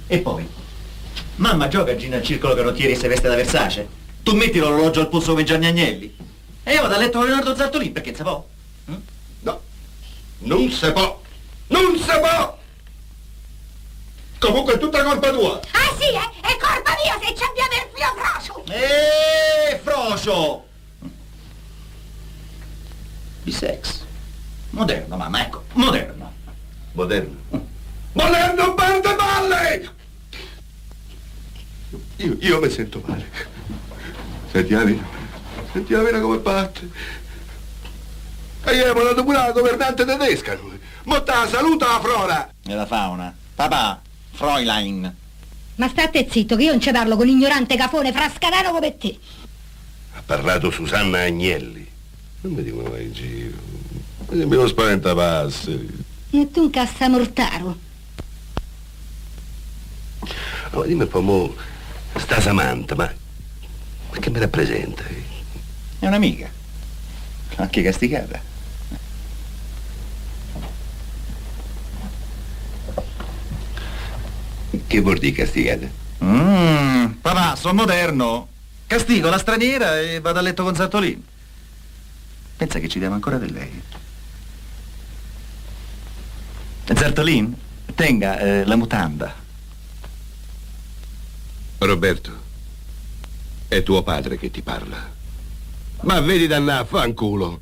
E poi? Mamma gioca a Gino al circolo carottieri e si veste da Versace. Tu metti l'orologio al polso come Gianni Agnelli. E io vado a letto con Leonardo Zartolin perché si può. No, non si può! Non si può! Comunque è tutta colpa tua! Ah sì, eh? È colpa mia se ci abbiamo il filo frocio! Eeeh, frocio! Bisex. Moderno, mamma, ecco, moderno. Moderno. Moderno bar de balle! Io, io mi sento male. Senti la vena, senti la vena come batte. E ieri abbiamo dato pure la governante tedesca lui. Motta saluta la flora! E la fauna. Papà, Fräulein. Ma state zitto che io non ci parlo con ignorante cafone frascadano come te. Ha parlato Susanna Agnelli. Non mi dicono vai in giro. Mi sembri uno spaventapasseri. E tu un cassamortaro. Oh, dimmi un po', mo, sta Samantha, ma, ma che mi rappresenta? È un'amica. Anche castigata. Che vuol dire castigata? Mmm, papà, sono moderno. Castigo la straniera e vado a letto con Sartolin. Pensa che ci diamo ancora di lei. Zartolin, tenga eh, la mutanda. Roberto, è tuo padre che ti parla. Ma vedi danna, fanculo.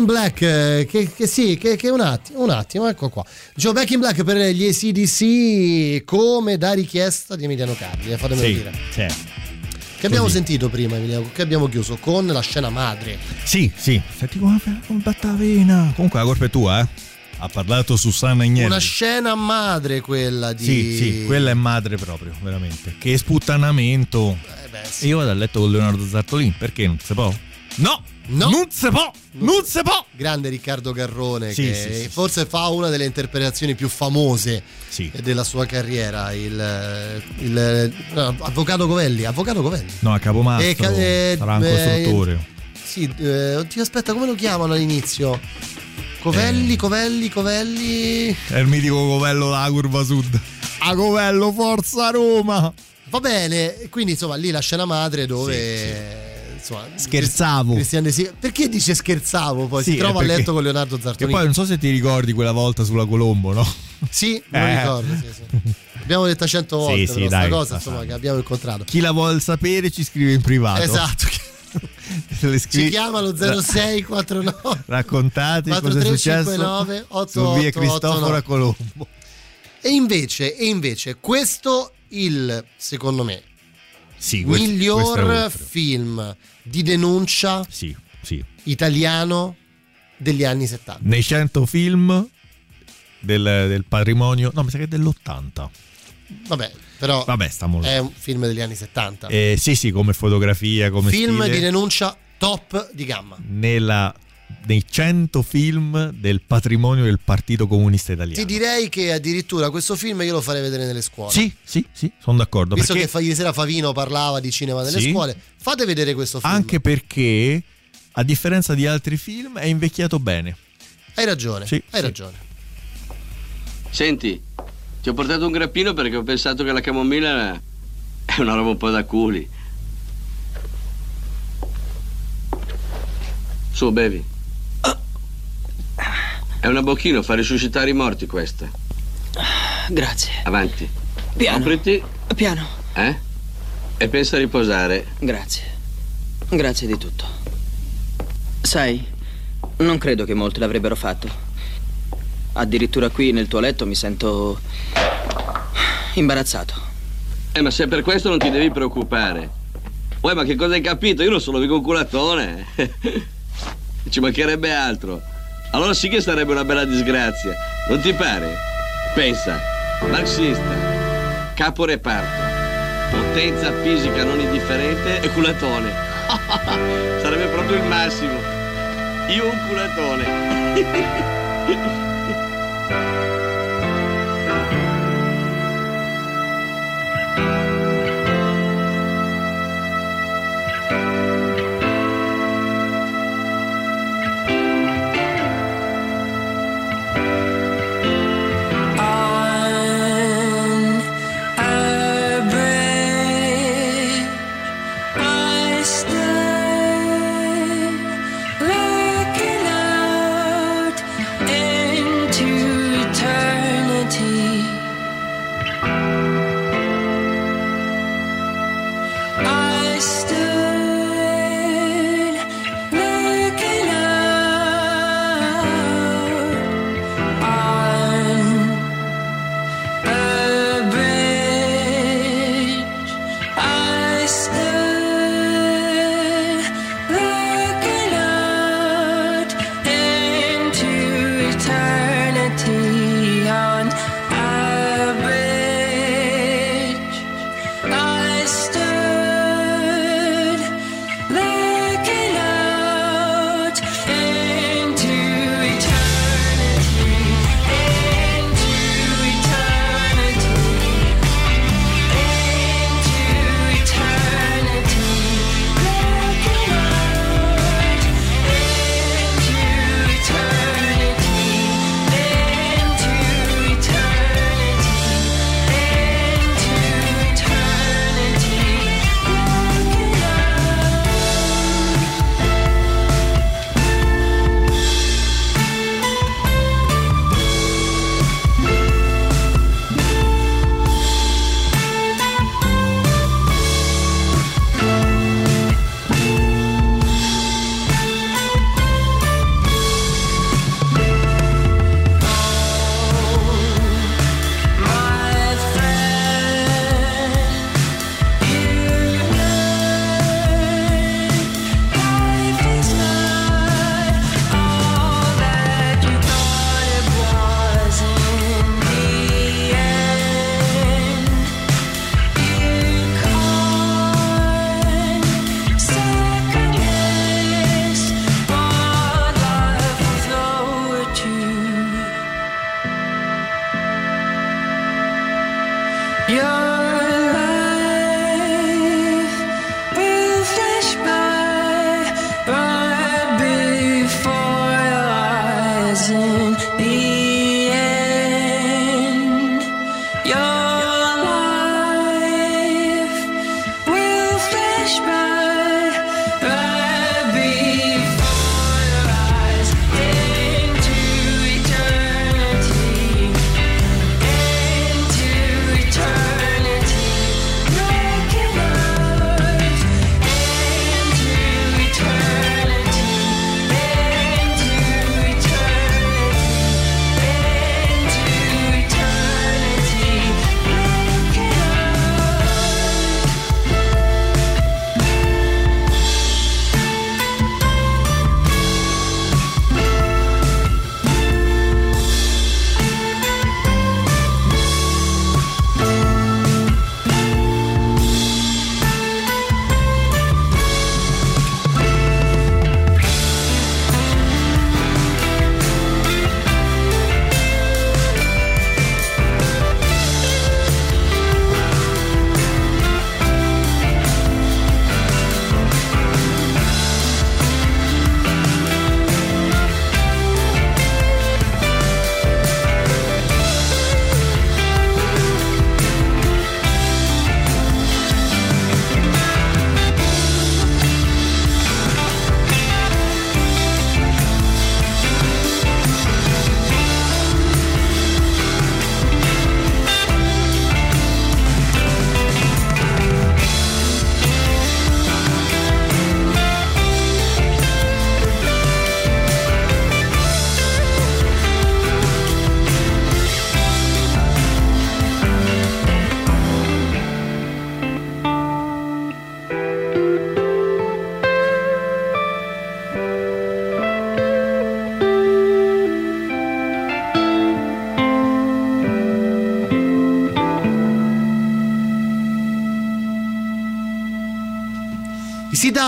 In Black, eh, che, che sì, che, che un attimo, un attimo, ecco qua. Dicevo Back in Black per gli ACDC come da richiesta di Emiliano Carli, eh, fatemelo Sì, dire. certo. Che abbiamo Così. sentito prima, Emiliano, che abbiamo chiuso con la scena madre. Sì, sì. Senti come come batta la vena. Comunque la colpa è tua, eh. Ha parlato Susanna Agnelli. Una scena madre quella di... Sì, sì, quella è madre proprio, veramente. Che sputtanamento. Eh E io vado a letto con Leonardo Zartolin, perché non si può? No! Non si può! Non si può! Grande Riccardo Garrone, Sì, che sì, sì, forse fa una delle interpretazioni più famose Sì. della sua carriera, il, il- no, Avvocato Covelli. Avvocato Covelli. No, a Capomastro. Eh, ca- eh, sarà un eh, costruttore. Sì, eh, oddio, aspetta, come lo chiamano all'inizio? Covelli, Eh. Covelli, Covelli. È il mitico Covello della curva sud. A Covello, forza Roma! Va bene, quindi insomma lì la scena madre dove... Insomma, Scherzavo. Cristian De Sica- Perché dice scherzavo poi? Sì, si trova a perché- letto con Leonardo Zartolini. poi non so se ti ricordi quella volta sulla Colombo, no? Sì, me lo Eh. ricordo, sì, sì. Abbiamo detto cento volte sì, sta dai, cosa insomma, che abbiamo incontrato. Chi la vuol sapere ci scrive in privato. Esatto. Le Ci scrivi- chiamano 0649 Raccontate cosa è 4359 successo su via Cristoforo a Colombo. E invece, e invece questo il secondo me Sì, questo- miglior film di denuncia Sì, sì. italiano degli anni 70. Nei 100 film del, del patrimonio, no, mi sa che è dell'80. Vabbè, però Vabbè, è un film degli anni 70. Eh, sì, sì, come fotografia, come film stile. di denuncia top di gamma. nella, nei 100 film del patrimonio del Partito Comunista Italiano. Ti direi che addirittura questo film io lo farei vedere nelle scuole. Sì, sì, sì, sono d'accordo. Visto perché, che ieri sera Favino parlava di cinema nelle Sì. scuole, fate vedere questo film. anche perché, a differenza di altri film, è invecchiato bene. Hai ragione, Sì, hai sì. ragione. Senti, ti ho portato un grappino perché ho pensato che la camomilla è una roba un po' da culi. Su, bevi. È una bocchino, fa risuscitare i morti questa. Grazie. Avanti. Piano. Copriti. Piano. Eh? E pensa a riposare. Grazie. Grazie di tutto. Sai, non credo che molti l'avrebbero fatto. Addirittura qui nel tuo letto mi sento imbarazzato. Eh, ma se per questo non ti devi preoccupare. Uè, ma che cosa hai capito? Io non sono mica un culatone. Ci mancherebbe altro. Allora sì che sarebbe una bella disgrazia. Non ti pare? Pensa, marxista, capo reparto, potenza fisica non indifferente e culatone. sarebbe proprio il massimo. Io un culatone.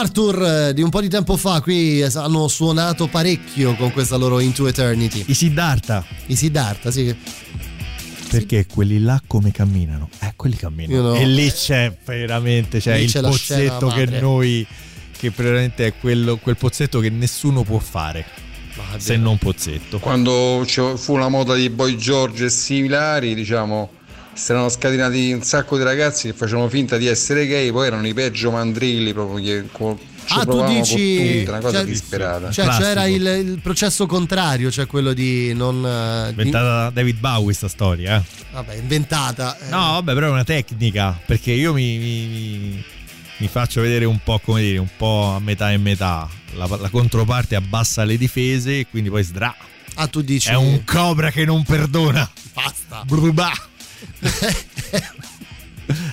Arthur eh, di un po' di tempo fa qui hanno suonato parecchio con questa loro Into Eternity. I Siddhartha. I Siddhartha, sì. Perché quelli là come camminano? Eh, quelli camminano. No. E lì c'è veramente c'è Lì il c'è pozzetto che madre. noi che veramente è quello, quel pozzetto che nessuno può fare. Se non pozzetto. Quando fu la moda di Boy George e similari, diciamo, si erano scatenati un sacco di ragazzi che facevano finta di essere gay, poi erano i peggio mandrilli proprio che co- ci Ah, tu provavano dici- con tutte, una cosa cioè- disperata. Cioè c'era il, il processo contrario, cioè quello di non... eh, Inventata da David Bowie sta storia, eh. vabbè, inventata. eh. No, vabbè, però è una tecnica. Perché io mi, mi- mi- mi faccio vedere un po', come dire, un po' a metà e metà. La, la controparte abbassa le difese e quindi poi sdra. Ah, tu dici... È un cobra che non perdona. Basta. Brubà.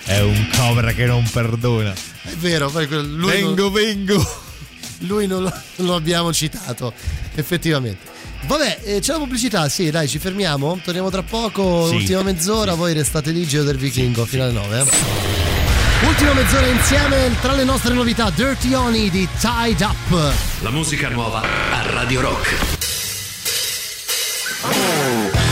È un cobra che non perdona. È vero, lui Vengo, non, vengo. lui non lo, non lo abbiamo citato, effettivamente. Vabbè, eh, c'è la pubblicità, sì, dai, ci fermiamo. Torniamo tra poco, Sì. l'ultima mezz'ora, voi restate lì, Geo del Vichingo, fino alle 9. eh. Ultima mezz'ora insieme tra le nostre novità, Dirty Oni di Tied Up. La musica nuova a Radio Rock. I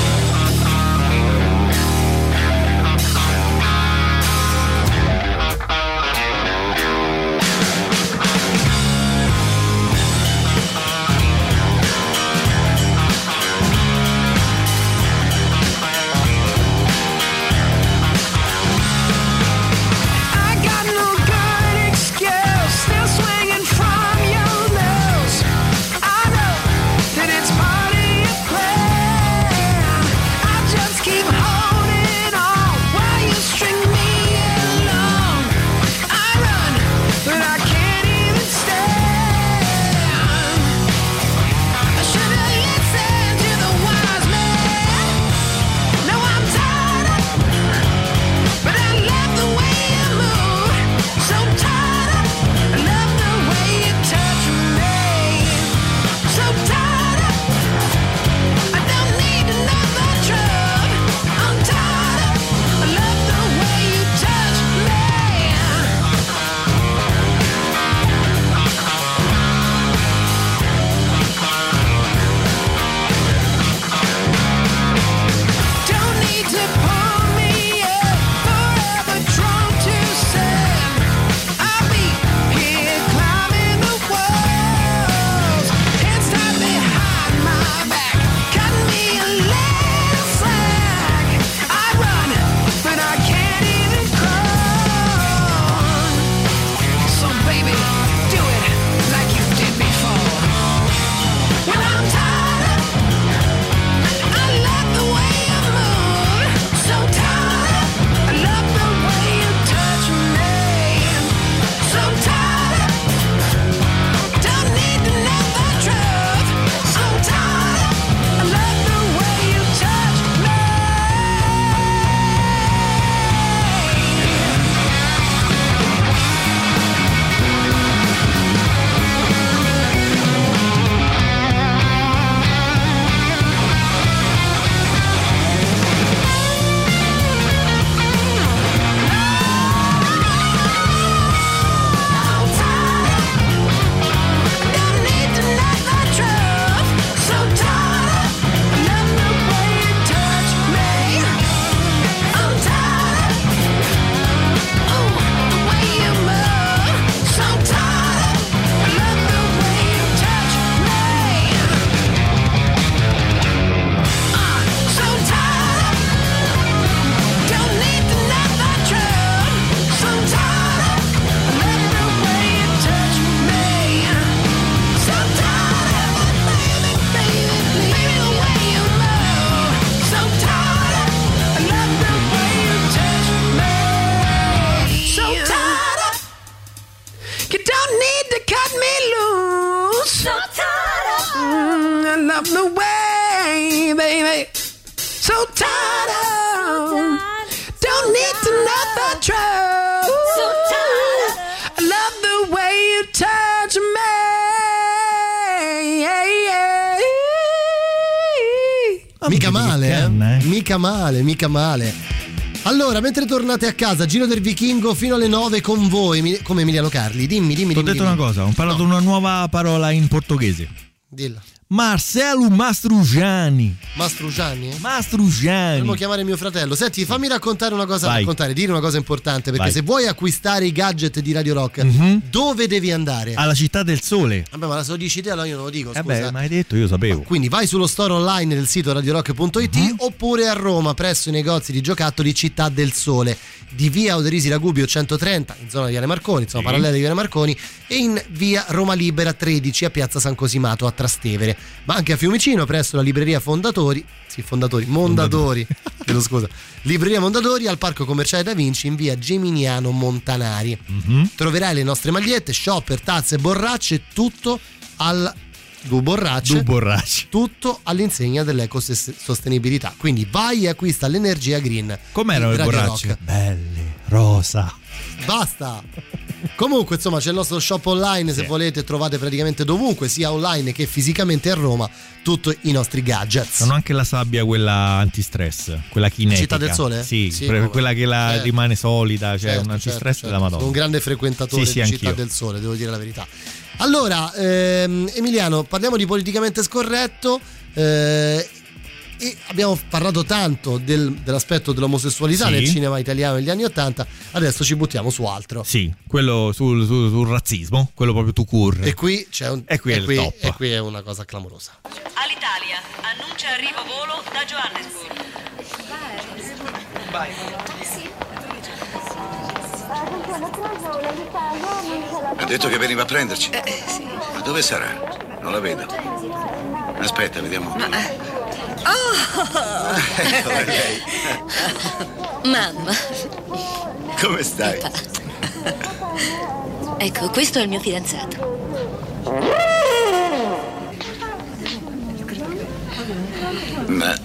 Mica male. Allora, mentre tornate a casa, Giro del Vichingo fino alle 9 con voi, come Emiliano Carli. Dimmi, dimmi, Ti ho dimmi. detto una dimmi. cosa, ho parlato una nuova parola in portoghese. Dilla. Marcelo Mastrugiani. Mastrugiani? Mastrugiani. Dovremmo chiamare mio fratello. Senti, fammi raccontare una cosa, Vai. raccontare, dire una cosa importante, perché Vai. se vuoi acquistare i gadget di Radio Rock, Mhm. dove devi andare? Alla città del sole. Vabbè, ma se lo dici te, allora io non lo dico, Eh scusa. beh, ma hai detto, io sapevo. Quindi vai sullo store online del sito radiorock.it Mhm. oppure a Roma presso i negozi di giocattoli Città del Sole di via Oderisi Ragubio 130 in zona di Viale Marconi, insomma Sì. parallela di Viale Marconi e in via Roma Libera 13 a piazza San Cosimato a Trastevere, ma anche a Fiumicino presso la libreria Fondatori, sì Fondatori, Mondadori, chiedo scusa, libreria Mondadori al Parco Commerciale Da Vinci in via Geminiano Montanari. Mhm. Troverai le nostre magliette, shopper, tazze, borracce, tutto al due borracce, Due borracce. tutto all'insegna dell'ecosostenibilità. Quindi vai e acquista l'energia green. Com'erano le borracce? Rock. Belle, rosa. Basta. Comunque, insomma, c'è il nostro shop online. Se Sì. volete, trovate praticamente dovunque, sia online che fisicamente a Roma, tutti i nostri gadgets. Sono anche la sabbia, quella antistress, quella kinetica. Città del Sole? Sì, Sì, pre- quella che la certo. rimane solida, cioè Certo, un antistress certo, certo. della Madonna. Sono un grande frequentatore Sì, sì, di Città del Sole, devo dire la verità. Allora, ehm, Emiliano, parliamo di politicamente scorretto. eh, e abbiamo parlato tanto del- dell'aspetto dell'omosessualità Sì. nel cinema italiano negli anni Ottanta, adesso ci buttiamo su altro. Sì, quello sul, sul- sul razzismo, quello proprio tu cur. E qui c'è un, E qui è il top. e qui è una cosa clamorosa. All'Italia annuncia arrivo volo da Johannesburg. Ha detto che veniva a prenderci. Ma dove sarà? Non la vedo. Aspetta, vediamo. un po'. Oh! Lei. Mamma, Come stai? ecco, questo è il mio fidanzato. Ma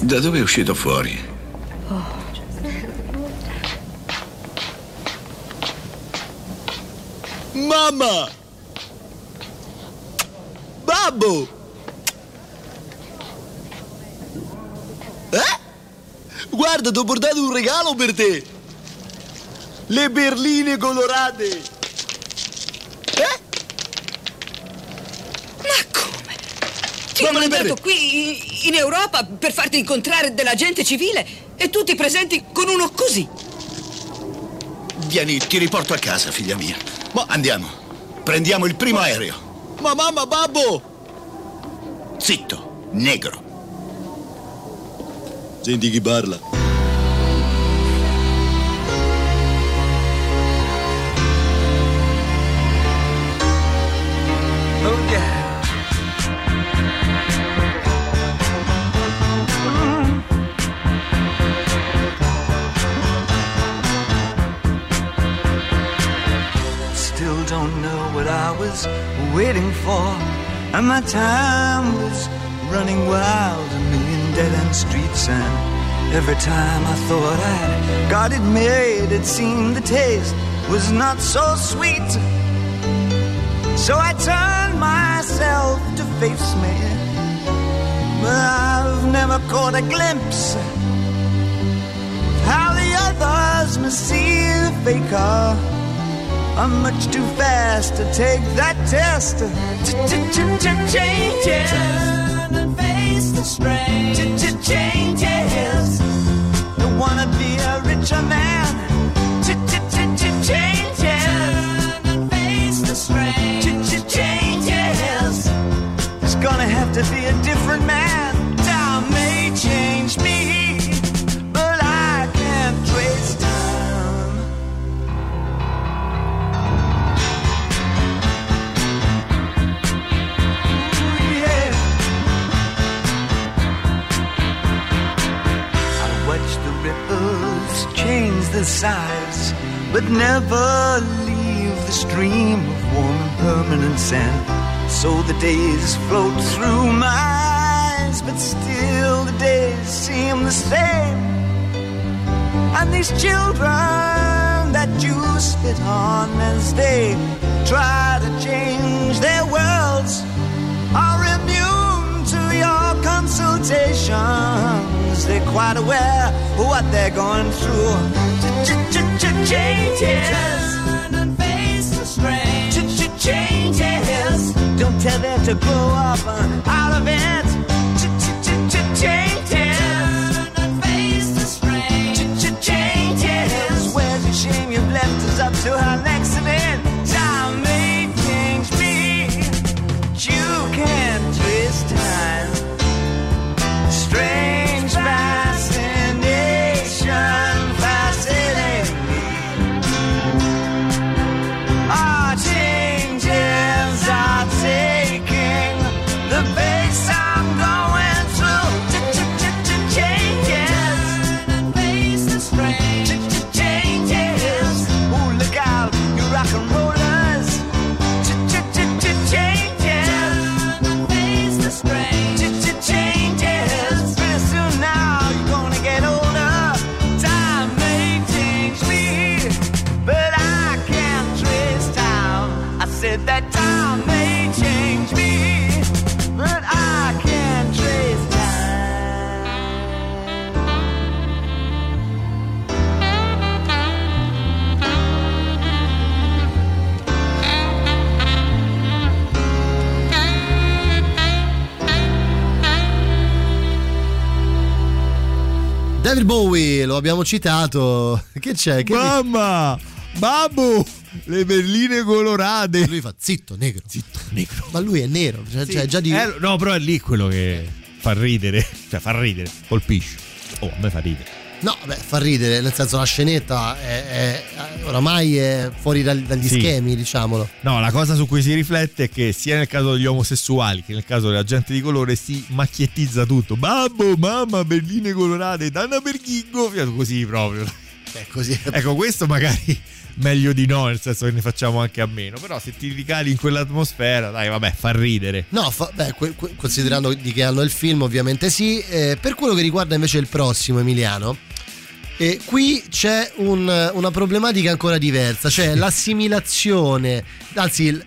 da dove è uscito fuori? Mamma! Babbo! Eh? Guarda, ti ho portato un regalo per te! Le berline colorate! Eh? Ti Ma ho non è mandato qui in Europa per farti incontrare della gente civile e tu ti presenti con uno così. Vieni, ti riporto a casa, figlia mia. Ma andiamo. Prendiamo il primo aereo. Ma mamma, babbo! Zitto, negro. Oh, mm-hmm. what I was waiting for. And my time was running wild, million dead end streets. And every time I thought I'd got it made, it seemed the taste was not so sweet. So I turned myself to face me. But I've never caught a glimpse of how the others must see the faker. I'm much too fast to take that test. Changes strange changes. Don't wanna be a richer man. Ch-ch-changes. Size, but never leave the stream of warm and permanent sand. So the days float through my eyes, but still the days seem the same. And these children that you spit on as they try to change their worlds are immune to your consultations. They quite aware of what they're going through. Changes. and face the strange. Changes. Don't tell them to grow up uh, out of it. Changes. and face the strange. Changes. Where's the shame you've left us up to our David Bowie, lo abbiamo citato. Che c'è? Che Mamma! Babbo! Le berline colorate. Lui fa zitto, negro. Zitto, negro. Ma lui è nero, cioè, cioè, già di... Eh, no, però è lì quello che fa ridere. Cioè, fa ridere, colpisce. Oh, a me fa ridere. No, beh, fa ridere, nel senso la scenetta è, è- oramai è fuori dal- dagli Sì. schemi, diciamolo. No, la cosa su cui si riflette è che sia nel caso degli omosessuali che nel caso della gente di colore si macchiettizza tutto. Babbo, mamma, berline colorate, danna per chicco. Così proprio. È così. Ecco, questo magari meglio di no, nel senso che ne facciamo anche a meno. Però se ti ricali in quell'atmosfera, dai, vabbè, fa ridere. No, fa- beh, que- que- considerando di che anno è il film, ovviamente sì. Eh, per quello che riguarda invece il prossimo, Emiliano, eh, qui c'è un- una problematica ancora diversa, cioè l'assimilazione, anzi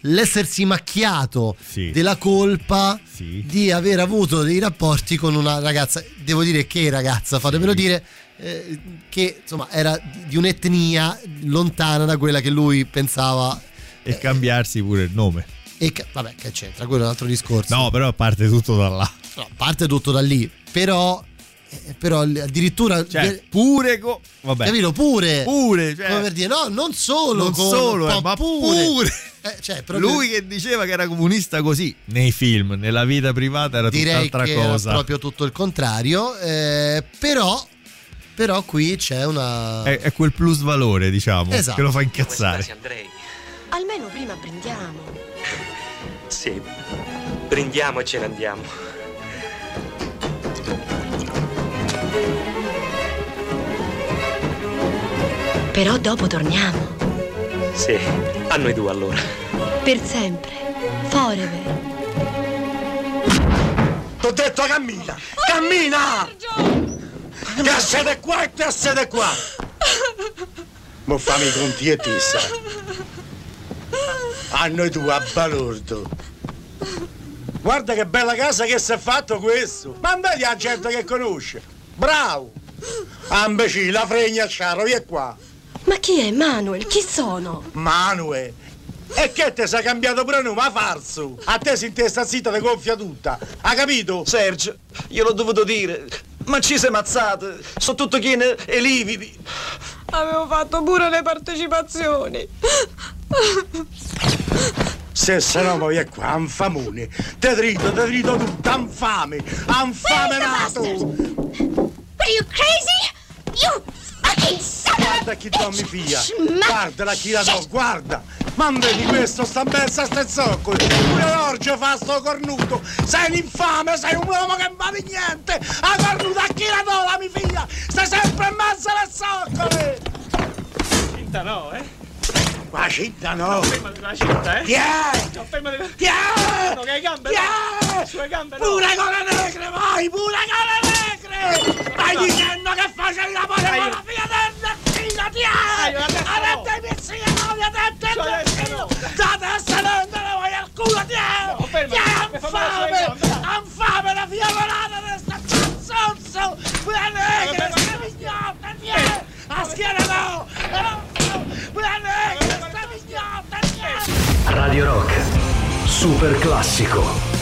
l'essersi macchiato della colpa di aver avuto dei rapporti con una ragazza, devo dire che ragazza, fatemelo dire, eh, che insomma era di- un'etnia lontana da quella che lui pensava E cambiarsi pure il nome. e ca- vabbè, che c'entra? Quello è un altro discorso. No, però parte tutto da là. No, parte tutto da lì. Però, eh, però addirittura. Cioè, pure. co- vabbè. Capito? Pure. Pure, cioè- come per dire, no, non solo. Non con- solo, eh, ma pure. Eh, cioè, proprio- Lui che diceva che era comunista così nei film, nella vita privata era direi tutt'altra cosa. è proprio tutto il contrario. eh, però, però qui c'è una. È, è quel plus valore, diciamo, Esatto. che lo fa incazzare. Andrei. Almeno prima brindiamo. Sì, brindiamo e ce ne andiamo. Però dopo torniamo. Sì, a noi due allora. Per sempre. Forever. T'ho detto cammina! Cammina! Te siete qua e te siete qua! Mo fammi i conti e tissa. A noi tu a balordo. Guarda che bella casa che si è fatto questo! Ma vedi la gente che conosce! Bravo! Ah, imbecille, la fregna sciaro, via qua! Ma chi è Manuel? Chi sono? Manue! E che te sei cambiato pure nome, ma farso! A te si intesta zitta, te gonfia tutta! Ha capito? Sergio, io l'ho dovuto dire. Ma ci sei mazzate. Sono tutto chine e lividi. Avevo fatto pure le partecipazioni. Se se no poi è qua, infamone! Te trito, te trito tutta, infame! Infame nato! Are you crazy? You fucking Guarda chi do mi fia! Schma- Guarda chi la do, guarda! Ma vedi questo, sta bel sta stezzocco! Pure l'orge fa sto cornuto! Sei un infame, sei un uomo che non vale niente! A cornuto a chi la do la mi figlia! Stai sempre in mezzo alle zoccole! Cinta no, eh? Ma cinta no! Fermati la cinta, eh? Tiè! No, fermati la... Tiè! No, che hai gambe, Tiè! no! Sulle gambe, no! Pure con le negre, vai! Pure con le negre! Stai dicendo che facevi la pole con la figlia del la piaga! Adesso mi siamo, adesso il figlio! Da testa non te la vuoi al culo, ti è! No, ferma! Ti è fame! Han fame la fiammolata di sta cazzonzo! Quella negra, sta mignotta, ti è! A schiena no! Quella negra, sta mignotta, ti è! Radio Rock, super classico!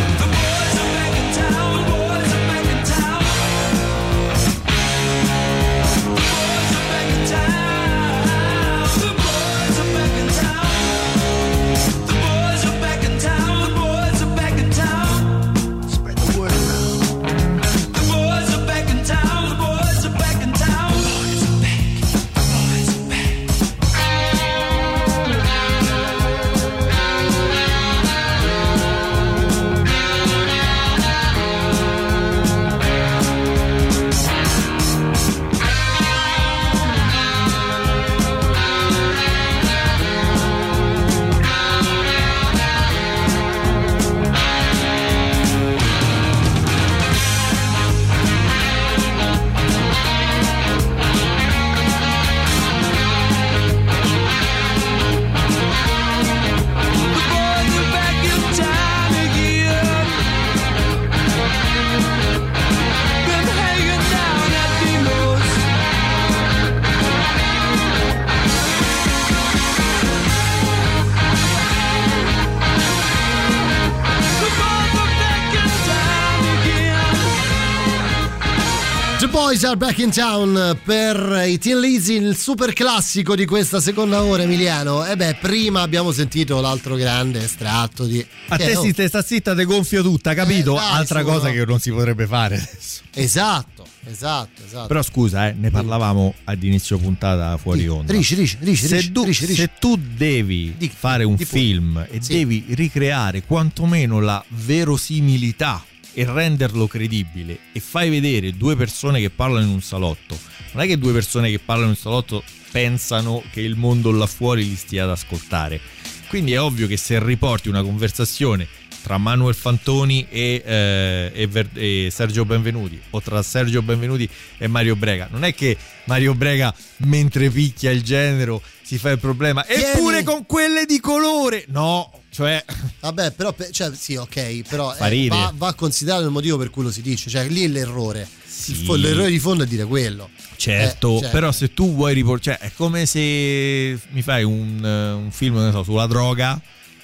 Are back in town per i Teen Lizzy, il super classico di questa seconda ora, Emiliano. E beh, prima abbiamo sentito l'altro grande estratto di. A te oh, si te sta zitta, te gonfio tutta, capito? Eh, dai, Altra su, cosa che non si potrebbe fare adesso. Esatto, esatto, esatto. Però scusa, eh, ne parlavamo ad inizio puntata fuori onda. Rici, rici, rici, se, tu, rici, rici. se tu devi fare un film e Sì. devi ricreare quantomeno la verosimilità e renderlo credibile e fai vedere due persone che parlano in un salotto, non è che due persone che parlano in un salotto pensano che il mondo là fuori li stia ad ascoltare. quindi è ovvio che se riporti una conversazione tra Manuel Fantoni e, eh, e Ver- e Sergio Benvenuti o tra Sergio Benvenuti e Mario Brega non è che Mario Brega mentre picchia il genero si fa il problema. Eppure con quelle di colore! No cioè Vabbè, però, pe- cioè, sì, ok, però eh, va, va considerato il motivo per cui lo si dice, cioè lì è l'errore. Il fo- l'errore di fondo è dire quello. Certo, Eh, cioè- però se tu vuoi riportare, cioè è come se mi fai un, eh, un film non so, sulla droga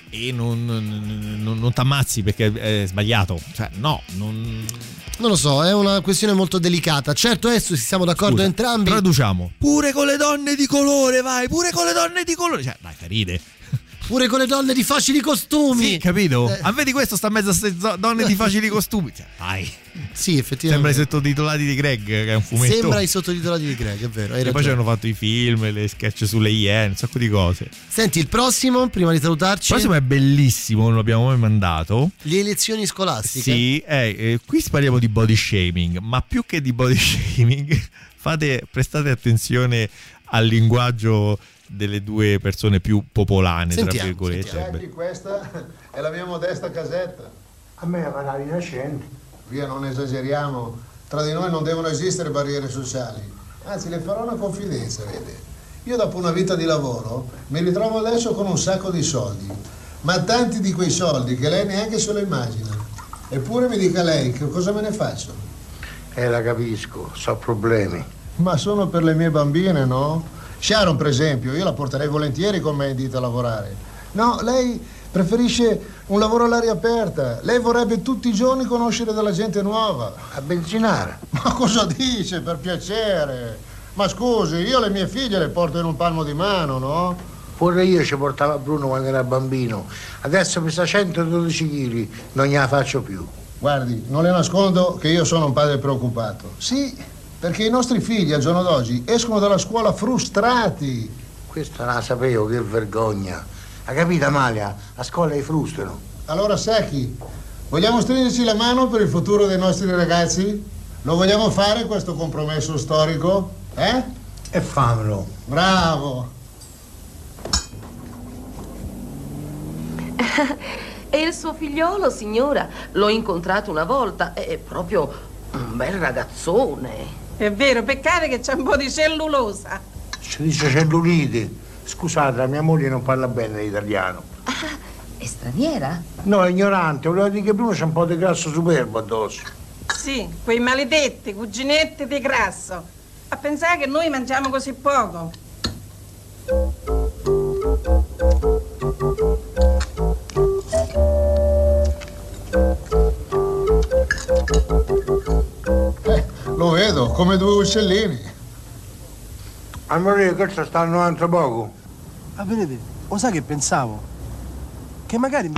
e non, non, non, non t'ammazzi perché è sbagliato. Cioè, no, non. Non lo so, è una questione molto delicata. Certo, adesso siamo d'accordo Scusa, entrambi. Traduciamo. Pure con le donne di colore, vai, pure con le donne di colore. Cioè, dai, fa ride. Pure con le donne di facili costumi. Sì, capito? Eh. Ah, vedi questo sta mezzo a queste donne di facili costumi. Cioè, dai. Sì, Sembra effettivamente. i sottotitolati di Greg, che è un fumetto. Sembra i sottotitolati di Greg, è vero. E poi ci hanno fatto i film, le sketch sulle iene, un sacco di cose. Senti, il prossimo, prima di salutarci, Il prossimo è bellissimo, non l'abbiamo mai mandato. le elezioni scolastiche. Sì, eh, eh, qui parliamo di body shaming, ma più che di body shaming, fate, prestate attenzione al linguaggio delle due persone più popolane, tra Sentiamo, virgolette. Senti, questa è la mia modesta casetta. A me va rinascente. Via, non esageriamo. Tra di noi non devono esistere barriere sociali. Anzi, le farò una confidenza, vede. Io dopo una vita di lavoro mi ritrovo adesso con un sacco di soldi. Ma tanti di quei soldi che lei neanche se lo immagina. Eppure mi dica lei che cosa me ne faccio. Eh, la capisco, so problemi. Ma sono per le mie bambine, no? Sharon, per esempio, io la porterei volentieri con me in dita a lavorare. No, lei preferisce un lavoro all'aria aperta. Lei vorrebbe tutti i giorni conoscere della gente nuova. A benzinare. Ma cosa dice, per piacere? Ma scusi, io le mie figlie le porto in un palmo di mano, no? Pure io ci portavo Bruno quando era bambino. Adesso pesa 112 kg, non gliela faccio più. Guardi, non le nascondo che io sono un padre preoccupato. Sì, perché i nostri figli al giorno d'oggi escono dalla scuola frustrati. Questa la sapevo, che vergogna. Ha capito Amalia? A scuola li frustano. Allora, Secchi, vogliamo stringerci la mano per il futuro dei nostri ragazzi? Lo vogliamo fare questo compromesso storico? Eh? E famelo. Bravo! E il suo figliolo, signora, l'ho incontrato una volta, è proprio un bel ragazzone. È vero, peccato che c'è un po' di cellulosa. Si dice cellulite. Scusate, la mia moglie non parla bene l'italiano. È straniera? No, è ignorante, volevo dire che Bruno c'è un po' di grasso superbo addosso. Sì, quei maledetti cuginetti di grasso. A pensare che noi mangiamo così poco. Lo vedo, come due uccellini. A Maria, questo sta un altro poco. Ah, vedete, lo sai che pensavo? Che magari...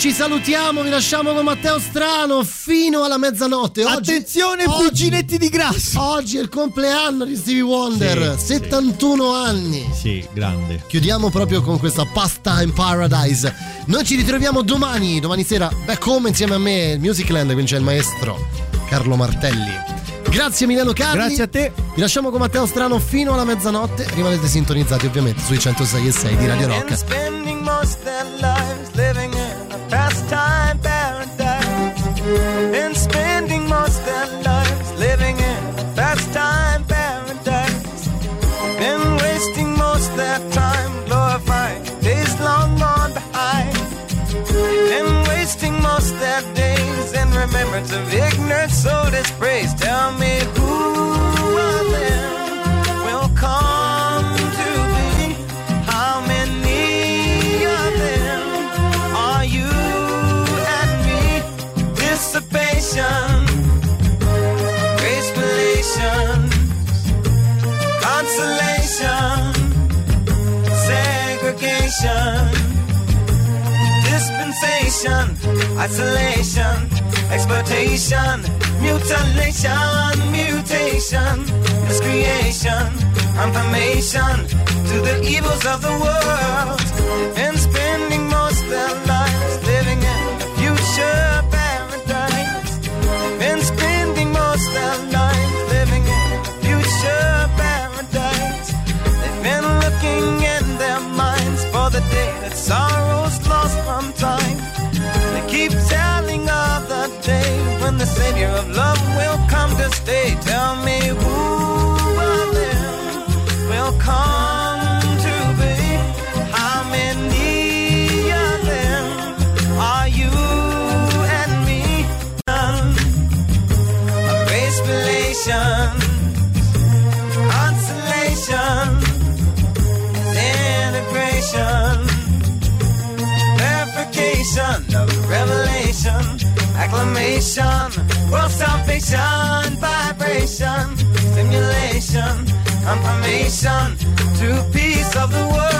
ci salutiamo, vi lasciamo con Matteo Strano fino alla mezzanotte. Oggi, Attenzione, oggi- cuginetti di grasso. Oggi è il compleanno di Stevie Wonder, Sì, 71 anni. Sì, grande. Chiudiamo proprio con questa Pastime Paradise. Noi ci ritroviamo domani, domani sera, back home insieme a me, il Musicland, quindi c'è il maestro Carlo Martelli. Grazie Milano Carli. Grazie a te. Vi lasciamo con Matteo Strano fino alla mezzanotte. Rimanete sintonizzati ovviamente sui 106 e 6 di Radio Rock. Remembrance of ignorant soul dispraise. Tell me who of them will come to be? How many of them are you and me? Dissipation, gracefulation, consolation, segregation, dispensation, isolation, exploitation, mutilation, mutation, miscreation, confirmation to the evils of the world, and spending most their salvation, vibration, stimulation, confirmation to peace of the world.